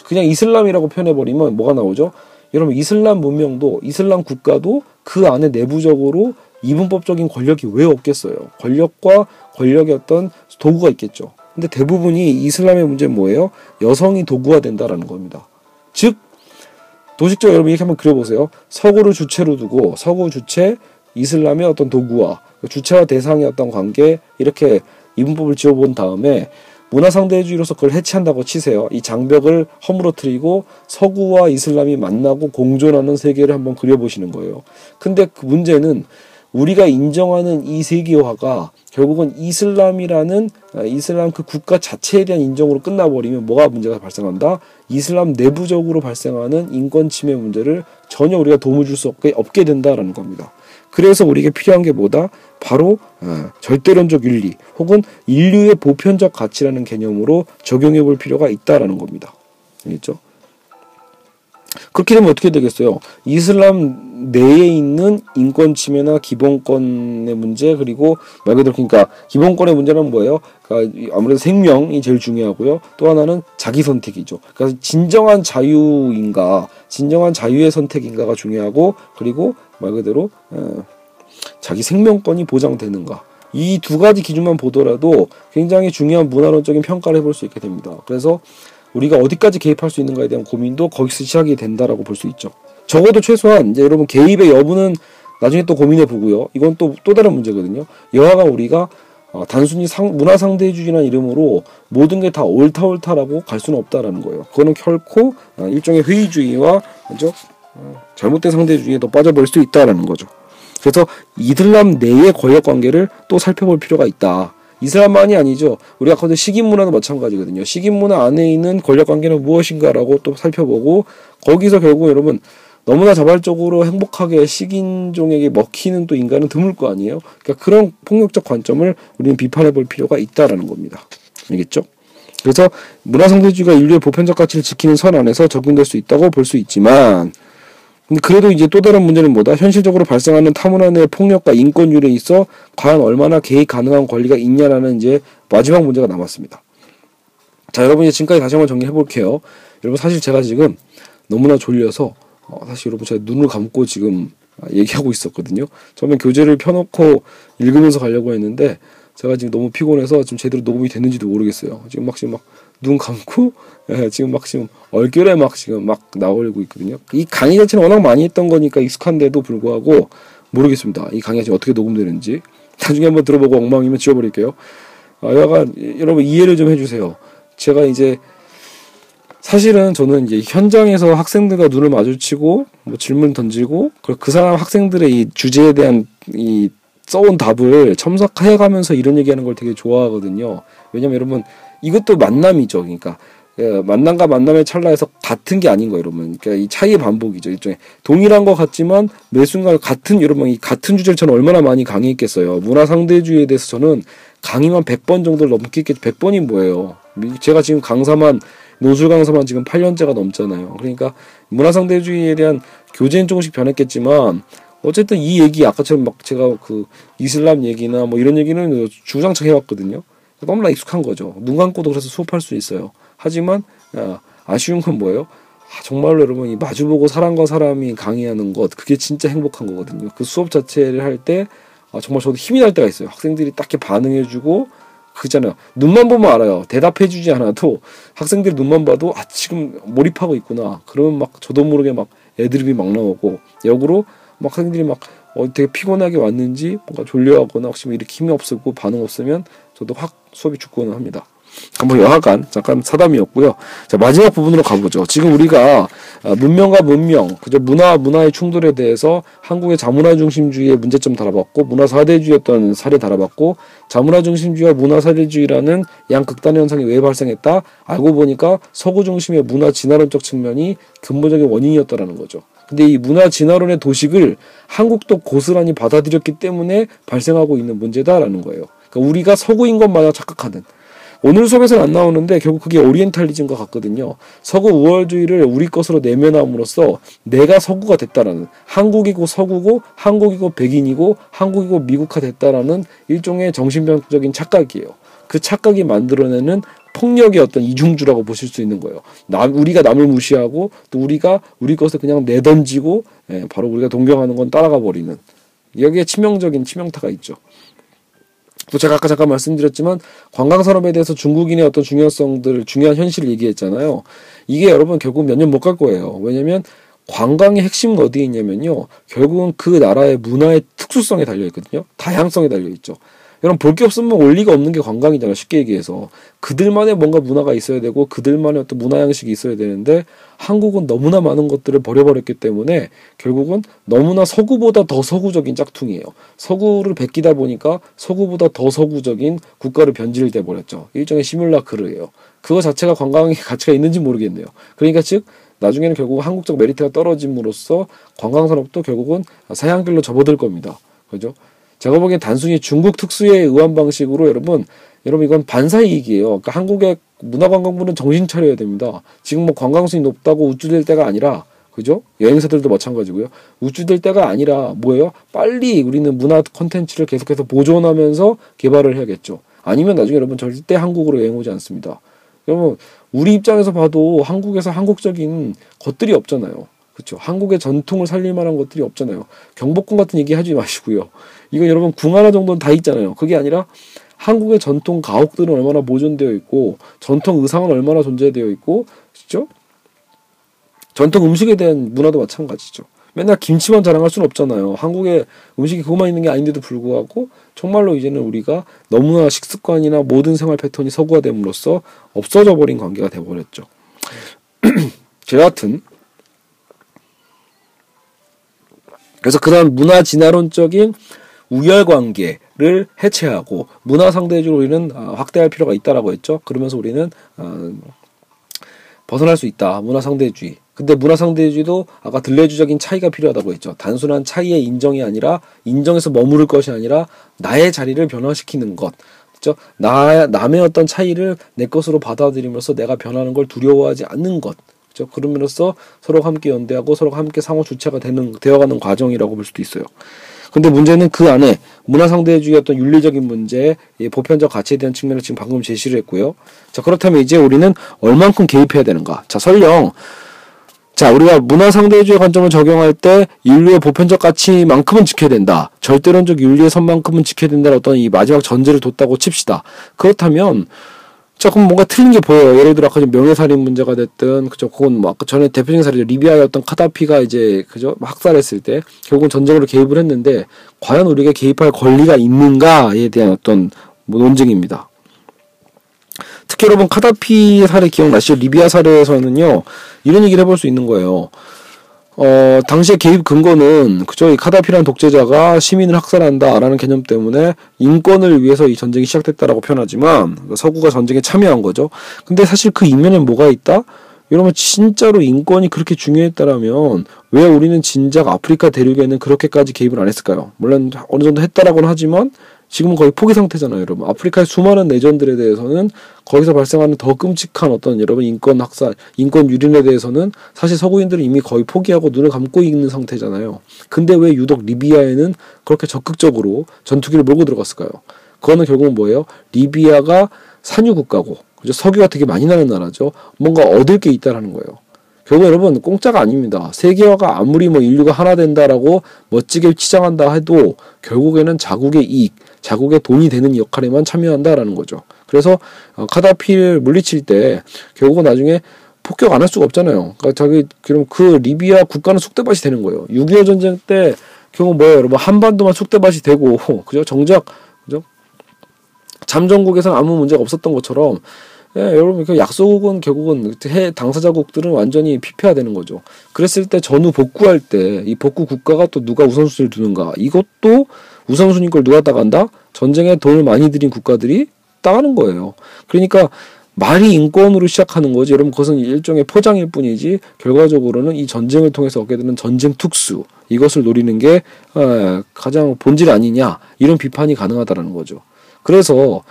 그냥 이슬람이라고 표현해 버리면 뭐가 나오죠? 여러분 이슬람 문명도 이슬람 국가도 그 안에 내부적으로 이분법적인 권력이 왜 없겠어요? 권력과 권력의 어떤 도구가 있겠죠. 근데 대부분이 이슬람의 문제는 뭐예요? 여성이 도구화 된다라는 겁니다. 즉 도식적 여러분 이렇게 한번 그려보세요. 서구를 주체로 두고 서구 주체 이슬람의 어떤 도구와 주체와 대상의 어떤 관계 이렇게 이분법을 지어본 다음에 문화상대주의로서 그걸 해체한다고 치세요. 이 장벽을 허물어뜨리고 서구와 이슬람이 만나고 공존하는 세계를 한번 그려보시는 거예요. 근데 그 문제는 우리가 인정하는 이 세계화가 결국은 이슬람이라는 아, 이슬람 그 국가 자체에 대한 인정으로 끝나버리면 뭐가 문제가 발생한다? 이슬람 내부적으로 발생하는 인권 침해 문제를 전혀 우리가 도움을 줄 수 없게, 없게 된다라는 겁니다. 그래서 우리에게 필요한 게 뭐다? 바로 어, 절대론적 윤리 혹은 인류의 보편적 가치라는 개념으로 적용해 볼 필요가 있다라는 겁니다. 알겠죠? 그렇게 되면 어떻게 되겠어요? 이슬람 내에 있는 인권 침해나 기본권의 문제 그리고 말 그대로 그러니까 기본권의 문제는 뭐예요? 그러니까 아무래도 생명이 제일 중요하고요. 또 하나는 자기 선택이죠. 그러니까 진정한 자유인가, 진정한 자유의 선택인가가 중요하고 그리고 말 그대로 어, 자기 생명권이 보장되는가. 이 두 가지 기준만 보더라도 굉장히 중요한 문화론적인 평가를 해볼 수 있게 됩니다. 그래서 우리가 어디까지 개입할 수 있는가에 대한 고민도 거기서 시작이 된다라고 볼 수 있죠. 적어도 최소한 이제 여러분 개입의 여부는 나중에 또 고민해 보고요. 이건 또 또 다른 문제거든요. 여하가 우리가 어, 단순히 상, 문화 상대주의라는 이름으로 모든 게 다 옳다 옳다라고 갈 수는 없다라는 거예요. 그거는 결코 어, 일종의 회의주의와 그죠? 어, 잘못된 상대주의에 더 빠져버릴 수 있다라는 거죠. 그래서 이슬람 내의 권력 관계를 또 살펴볼 필요가 있다. 이슬람만이 아니죠. 우리가 거는 식인 문화도 마찬가지거든요. 식인 문화 안에 있는 권력 관계는 무엇인가라고 또 살펴보고 거기서 결국 여러분 너무나 자발적으로 행복하게 식인종에게 먹히는 또 인간은 드물 거 아니에요. 그러니까 그런 폭력적 관점을 우리는 비판해 볼 필요가 있다라는 겁니다. 알겠죠? 그래서 문화상대주의가 인류의 보편적 가치를 지키는 선 안에서 적용될 수 있다고 볼 수 있지만 근데 그래도 이제 또 다른 문제는 뭐다? 현실적으로 발생하는 타문화 내 폭력과 인권율에 있어 과연 얼마나 개입 가능한 권리가 있냐라는 이제 마지막 문제가 남았습니다. 자, 여러분 이제 지금까지 다시 한번 정리해 볼게요. 여러분 사실 제가 지금 너무나 졸려서 어, 사실 여러분 제가 눈을 감고 지금 얘기하고 있었거든요. 처음에 교재를 펴놓고 읽으면서 가려고 했는데 제가 지금 너무 피곤해서 지금 제대로 녹음이 됐는지도 모르겠어요. 지금 막 지금 막 눈 감고 예, 지금 막 지금 얼결에 막 지금 막 나오고 있거든요. 이 강의 자체는 워낙 많이 했던 거니까 익숙한데도 불구하고 모르겠습니다. 이 강의가 지금 어떻게 녹음되는지 나중에 한번 들어보고 엉망이면 지워버릴게요. 아, 여간 여러분 이해를 좀 해주세요. 제가 이제 사실은 저는 이제 현장에서 학생들과 눈을 마주치고 뭐 질문 던지고 그 사람 학생들의 이 주제에 대한 이 써온 답을 첨삭해가면서 이런 얘기하는 걸 되게 좋아하거든요. 왜냐면 여러분 이것도 만남이죠. 그러니까 예, 만남과 만남의 찰나에서 같은 게 아닌 거예요, 여러분. 그러니까 이 차이의 반복이죠. 일종의 동일한 것 같지만 매 순간 같은 여러분 이 같은 주제를 저는 얼마나 많이 강의했겠어요. 문화 상대주의에 대해서 저는 강의만 100번 정도를 넘겠겠 100번이 뭐예요. 제가 지금 강사만 노술 강사만 지금 8년째가 넘잖아요. 그러니까 문화 상대주의에 대한 교재는 조금씩 변했겠지만 어쨌든 이 얘기 아까처럼 막 제가 그 이슬람 얘기나 뭐 이런 얘기는 주장창 해왔거든요. 너무나 익숙한 거죠. 눈 감고도 그래서 수업할 수 있어요. 하지만 아, 아쉬운 건 뭐예요? 아, 정말로 여러분 이 마주보고 사람과 사람이 강의하는 것 그게 진짜 행복한 거거든요. 그 수업 자체를 할때 아, 정말 저도 힘이 날 때가 있어요. 학생들이 딱히 반응해주고 그잖아요. 눈만 보면 알아요. 대답해주지 않아도 학생들 눈만 봐도 아 지금 몰입하고 있구나. 그러면 막 저도 모르게 막 애드립이 막 나오고 역으로 막 학생들이 막 어, 되게 피곤하게 왔는지 뭔가 졸려하거나 혹시 뭐 이렇게 힘이 없었고 반응 없으면 저도 확 수업이 죽고는 합니다. 뭐 여하간 잠깐 사담이었고요. 자 마지막 부분으로 가보죠. 지금 우리가 아, 문명과 문명, 그죠 문화 문화의 충돌에 대해서 한국의 자문화 중심주의의 문제점 다뤄봤고 문화 사대주의였던 사례 다뤄봤고 자문화 중심주의와 문화 사대주의라는 양 극단의 현상이 왜 발생했다? 알고 보니까 서구 중심의 문화 진화론적 측면이 근본적인 원인이었다라는 거죠. 근데 이 문화 진화론의 도식을 한국도 고스란히 받아들였기 때문에 발생하고 있는 문제다라는 거예요. 그러니까 우리가 서구인 것마냥 착각하는 오늘 수업에서는 안 나오는데 결국 그게 오리엔탈리즘과 같거든요. 서구 우월주의를 우리 것으로 내면함으로써 내가 서구가 됐다라는 한국이고 서구고 한국이고 백인이고 한국이고 미국화 됐다라는 일종의 정신병적인 착각이에요. 그 착각이 만들어내는 폭력의 어떤 이중주라고 보실 수 있는 거예요. 남 우리가 남을 무시하고 또 우리가 우리 것을 그냥 내던지고 예, 바로 우리가 동경하는 건 따라가 버리는 여기에 치명적인 치명타가 있죠. 또 제가 아까 잠깐 말씀드렸지만 관광 산업에 대해서 중국인의 어떤 중요성들 중요한 현실을 얘기했잖아요. 이게 여러분 결국 몇 년 못 갈 거예요. 왜냐면 관광의 핵심은 어디에 있냐면요. 결국은 그 나라의 문화의 특수성에 달려 있거든요. 다양성에 달려 있죠. 여러분 볼 게 없으면 원리가 없는 게 관광이잖아요. 쉽게 얘기해서 그들만의 뭔가 문화가 있어야 되고 그들만의 어떤 문화 양식이 있어야 되는데 한국은 너무나 많은 것들을 버려버렸기 때문에 결국은 너무나 서구보다 더 서구적인 짝퉁이에요. 서구를 베끼다 보니까 서구보다 더 서구적인 국가를 변질돼 버렸죠. 일종의 시뮬라크르예요. 그거 자체가 관광의 가치가 있는지 모르겠네요. 그러니까 즉 나중에는 결국 한국적 메리트가 떨어짐으로써 관광 산업도 결국은 사양길로 접어들 겁니다. 그죠? 제가 보기엔 단순히 중국 특수의 의한 방식으로 여러분 여러분 이건 반사이익이에요. 그러니까 한국의 문화관광부는 정신 차려야 됩니다. 지금 뭐 관광수이 높다고 우쭐댈 때가 아니라 그죠? 여행사들도 마찬가지고요. 우쭐될 때가 아니라 뭐예요? 빨리 우리는 문화 콘텐츠를 계속해서 보존하면서 개발을 해야겠죠. 아니면 나중에 여러분 절대 한국으로 여행 오지 않습니다. 여러분 우리 입장에서 봐도 한국에서 한국적인 것들이 없잖아요. 그렇죠. 한국의 전통을 살릴 만한 것들이 없잖아요. 경복궁 같은 얘기 하지 마시고요. 이건 여러분 궁 하나 정도는 다 있잖아요. 그게 아니라 한국의 전통 가옥들은 얼마나 보존되어 있고 전통 의상은 얼마나 존재되어 있고 그렇죠? 전통 음식에 대한 문화도 마찬가지죠. 맨날 김치만 자랑할 수는 없잖아요. 한국에 음식이 그것만 있는 게 아닌데도 불구하고 정말로 이제는 우리가 너무나 식습관이나 모든 생활 패턴이 서구화됨으로써 없어져 버린 관계가 돼 버렸죠. 여하튼 그래서 그런 문화 진화론적인 우열 관계를 해체하고 문화 상대주로 우리는 아, 확대할 필요가 있다라고 했죠. 그러면서 우리는 어, 벗어날 수 있다. 문화 상대주의. 근데 문화 상대주의도 아까 들레주적인 차이가 필요하다고 했죠. 단순한 차이의 인정이 아니라 인정해서 머무를 것이 아니라 나의 자리를 변화시키는 것. 그죠? 나 남의 어떤 차이를 내 것으로 받아들이면서 내가 변하는 걸 두려워하지 않는 것. 그죠? 그러면서 서로 함께 연대하고 서로 함께 상호 주체가 되는 되어가는 과정이라고 볼 수도 있어요. 근데 문제는 그 안에 문화상대주의 어떤 윤리적인 문제, 보편적 가치에 대한 측면을 지금 방금 제시를 했고요. 자, 그렇다면 이제 우리는 얼만큼 개입해야 되는가? 자, 설령 자, 우리가 문화상대주의 관점을 적용할 때 인류의 보편적 가치만큼은 지켜야 된다. 절대론적 윤리의 선만큼은 지켜야 된다는 어떤 이 마지막 전제를 뒀다고 칩시다. 그렇다면 조금 뭔가 틀린 게 보여요. 예를 들어 아까 명예살인 문제가 됐든 그죠. 그건 뭐 아까 전에 대표적인 사례죠. 리비아의 어떤 카다피가 이제 그죠 학살했을 때 결국은 전쟁으로 개입을 했는데 과연 우리가 개입할 권리가 있는가에 대한 어떤 뭐 논쟁입니다. 특히 여러분 카다피 사례 기억나시죠? 리비아 사례에서는요 이런 얘기를 해볼 수 있는 거예요. 어, 당시의 개입 근거는 그저 이 카다피라는 독재자가 시민을 학살한다라는 개념 때문에 인권을 위해서 이 전쟁이 시작됐다라고 표현하지만 서구가 전쟁에 참여한 거죠. 근데 사실 그 이면에 뭐가 있다? 이러면 진짜로 인권이 그렇게 중요했다라면 왜 우리는 진작 아프리카 대륙에는 그렇게까지 개입을 안 했을까요? 물론 어느 정도 했다라고는 하지만 지금은 거의 포기 상태잖아요, 여러분. 아프리카의 수많은 내전들에 대해서는 거기서 발생하는 더 끔찍한 어떤 여러분 인권 학살, 인권 유린에 대해서는 사실 서구인들은 이미 거의 포기하고 눈을 감고 있는 상태잖아요. 근데 왜 유독 리비아에는 그렇게 적극적으로 전투기를 몰고 들어갔을까요? 그거는 결국은 뭐예요? 리비아가 산유 국가고, 그죠? 석유가 되게 많이 나는 나라죠. 뭔가 얻을 게 있다라는 거예요. 결국 여러분 공짜가 아닙니다. 세계화가 아무리 뭐 인류가 하나 된다라고 멋지게 치장한다 해도 결국에는 자국의 이익, 자국의 돈이 되는 역할에만 참여한다라는 거죠. 그래서 어, 카다피를 물리칠 때 결국은 나중에 폭격 안 할 수가 없잖아요. 그러니까 자기 그럼 그 리비아 국가는 쑥대밭이 되는 거예요. 6.25 전쟁 때 결국 뭐예요, 여러분 한반도만 쑥대밭이 되고 그죠? 정작 그죠? 잠정국에서는 아무 문제가 없었던 것처럼 예, 여러분 그 약속은 결국은 해 당사자국들은 완전히 피폐화 되는 거죠. 그랬을 때 전후 복구할 때 이 복구 국가가 또 누가 우선순위를 두는가 이것도 우선순위 걸 누가 따간다? 전쟁에 돈을 많이 들인 국가들이 따가는 거예요. 그러니까 말이 인권으로 시작하는 거지. 여러분 그것은 일종의 포장일 뿐이지 결과적으로는 이 전쟁을 통해서 얻게 되는 전쟁 특수 이것을 노리는 게 어, 가장 본질 아니냐 이런 비판이 가능하다라는 거죠. 그래서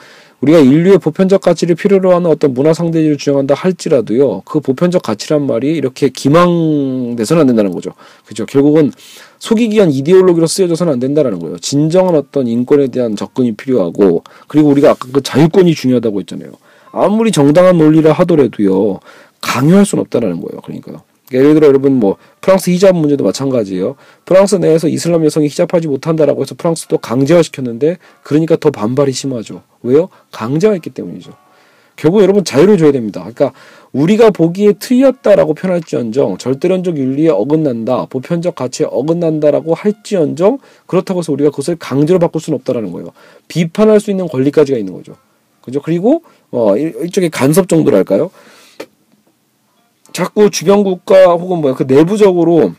우리가 인류의 보편적 가치를 필요로 하는 어떤 문화 상대주의를 주장한다 할지라도요, 그 보편적 가치란 말이 이렇게 기망돼서는 안 된다는 거죠. 그죠? 결국은 속이기 위한 이데올로기로 쓰여져서는 안 된다라는 거예요. 진정한 어떤 인권에 대한 접근이 필요하고, 그리고 우리가 아까 그 자유권이 중요하다고 했잖아요. 아무리 정당한 논리를 하더라도요, 강요할 수는 없다라는 거예요. 그러니까. 예를 들어 여러분 뭐 프랑스 히잡 문제도 마찬가지예요. 프랑스 내에서 이슬람 여성이 히잡하지 못한다라고 해서 프랑스도 강제화 시켰는데 그러니까 더 반발이 심하죠. 왜요? 강제화했기 때문이죠. 결국 여러분 자유를 줘야 됩니다. 그러니까 우리가 보기에 틀렸다라고 표현할지언정 절대론적 윤리에 어긋난다, 보편적 가치에 어긋난다라고 할지언정 그렇다고 해서 우리가 그것을 강제로 바꿀 수는 없다라는 거예요. 비판할 수 있는 권리까지가 있는 거죠. 그죠? 그리고 어 일종의 간섭 정도랄까요? 자꾸 주변 국가 혹은 뭐야 그 내부적으로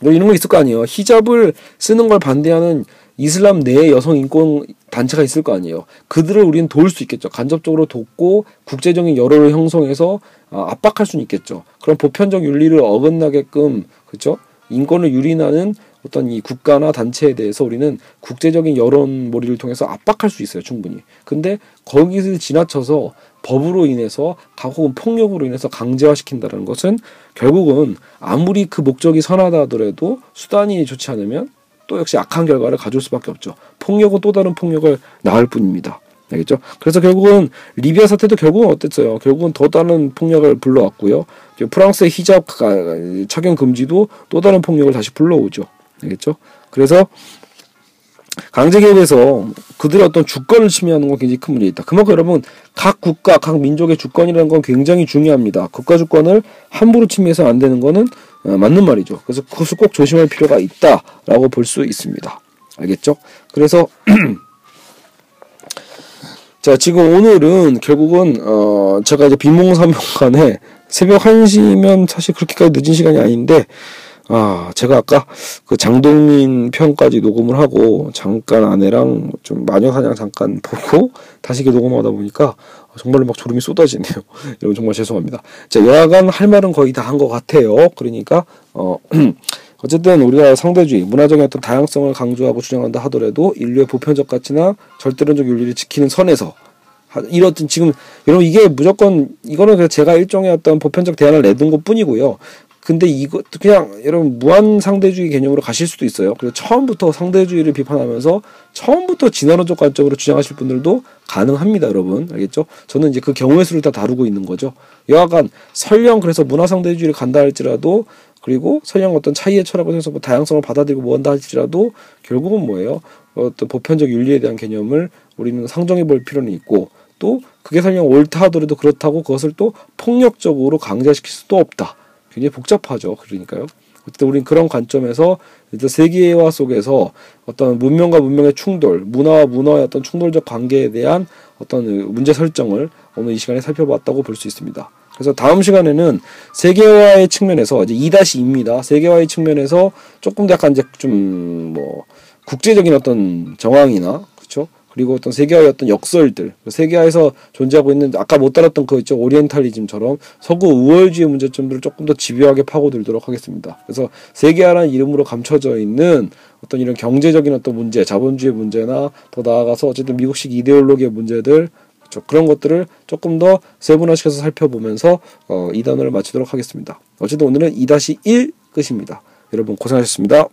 뭐 이런 거 있을 거 아니에요. 히잡을 쓰는 걸 반대하는 이슬람 내 여성 인권 단체가 있을 거 아니에요. 그들을 우리는 도울 수 있겠죠. 간접적으로 돕고 국제적인 여론을 형성해서 아, 압박할 수는 있겠죠. 그럼 보편적 윤리를 어긋나게끔 그렇죠? 인권을 유린하는 어떤 이 국가나 단체에 대해서 우리는 국제적인 여론 몰이를 통해서 압박할 수 있어요, 충분히. 근데 거기서 지나쳐서 법으로 인해서 혹은 폭력으로 인해서 강제화시킨다는 것은 결국은 아무리 그 목적이 선하다 하더라도 수단이 좋지 않으면 또 역시 악한 결과를 가져올 수밖에 없죠. 폭력은 또 다른 폭력을 낳을 뿐입니다. 알겠죠? 그래서 결국은 리비아 사태도 결국은 어땠어요? 결국은 더 다른 폭력을 불러왔고요. 프랑스의 히잡 착용 금지도 또 다른 폭력을 다시 불러오죠. 알겠죠? 그래서 강제 개입에서 그들의 어떤 주권을 침해하는 건 굉장히 큰 문제가 있다. 그만큼 여러분 각 국가, 각 민족의 주권이라는 건 굉장히 중요합니다. 국가 주권을 함부로 침해해서 안 되는 거는 어, 맞는 말이죠. 그래서 그것을 꼭 조심할 필요가 있다라고 볼 수 있습니다. 알겠죠? 그래서 자 지금 오늘은 결국은 어 제가 이제 비몽사몽간에 새벽 1시면 사실 그렇게까지 늦은 시간이 아닌데 아, 제가 아까 그 장동민 편까지 녹음을 하고 잠깐 아내랑 좀 마녀사냥 잠깐 보고 다시 이렇게 녹음하다 보니까 정말로 막 졸음이 쏟아지네요. 여러분 정말 죄송합니다. 자, 여하간 할 말은 거의 다 한 것 같아요. 그러니까 어 어쨌든 우리가 상대주의, 문화적인 어떤 다양성을 강조하고 주장한다 하더라도 인류의 보편적 가치나 절대론적 윤리를 지키는 선에서 이렇든 지금 여러분 이게 무조건 이거는 제가 일종의 어떤 보편적 대안을 내둔 것 뿐이고요. 근데 이거 그냥 여러분 무한 상대주의 개념으로 가실 수도 있어요. 그래서 처음부터 상대주의를 비판하면서 처음부터 진화론적 관점으로 주장하실 분들도 가능합니다, 여러분. 알겠죠? 저는 이제 그 경우의 수를 다 다루고 있는 거죠. 여하간 설령 그래서 문화 상대주의를 간다 할지라도 그리고 설령 어떤 차이의 철학을 통해서 뭐 다양성을 받아들이고 뭐 한다 할지라도 결국은 뭐예요? 어떤 보편적 윤리에 대한 개념을 우리는 상정해 볼 필요는 있고 또 그게 설령 옳다 하더라도 그렇다고 그것을 또 폭력적으로 강제시킬 수도 없다. 굉장히 복잡하죠. 그러니까요. 어쨌든 우리는 그런 관점에서 일단 세계화 속에서 어떤 문명과 문명의 충돌, 문화와 문화의 어떤 충돌적 관계에 대한 어떤 문제 설정을 오늘 이 시간에 살펴봤다고 볼 수 있습니다. 그래서 다음 시간에는 세계화의 측면에서 이제 2-2입니다. 세계화의 측면에서 조금 더 약간 이제 좀 뭐 국제적인 어떤 정황이나 그 리고 어떤 세계화의 어떤 역설들, 세계화에서 존재하고 있는 아까 못 다뤘던 그 있죠 오리엔탈리즘처럼 서구 우월주의 문제점들을 조금 더 집요하게 파고들도록 하겠습니다. 그래서 세계화라는 이름으로 감춰져 있는 어떤 이런 경제적인 어떤 문제, 자본주의 문제나 더 나아가서 어쨌든 미국식 이데올로기의 문제들. 그런 것들을 조금 더 세분화시켜서 살펴보면서 어, 이 단어를 마치도록 하겠습니다. 어쨌든 오늘은 2-1 끝입니다. 여러분 고생하셨습니다.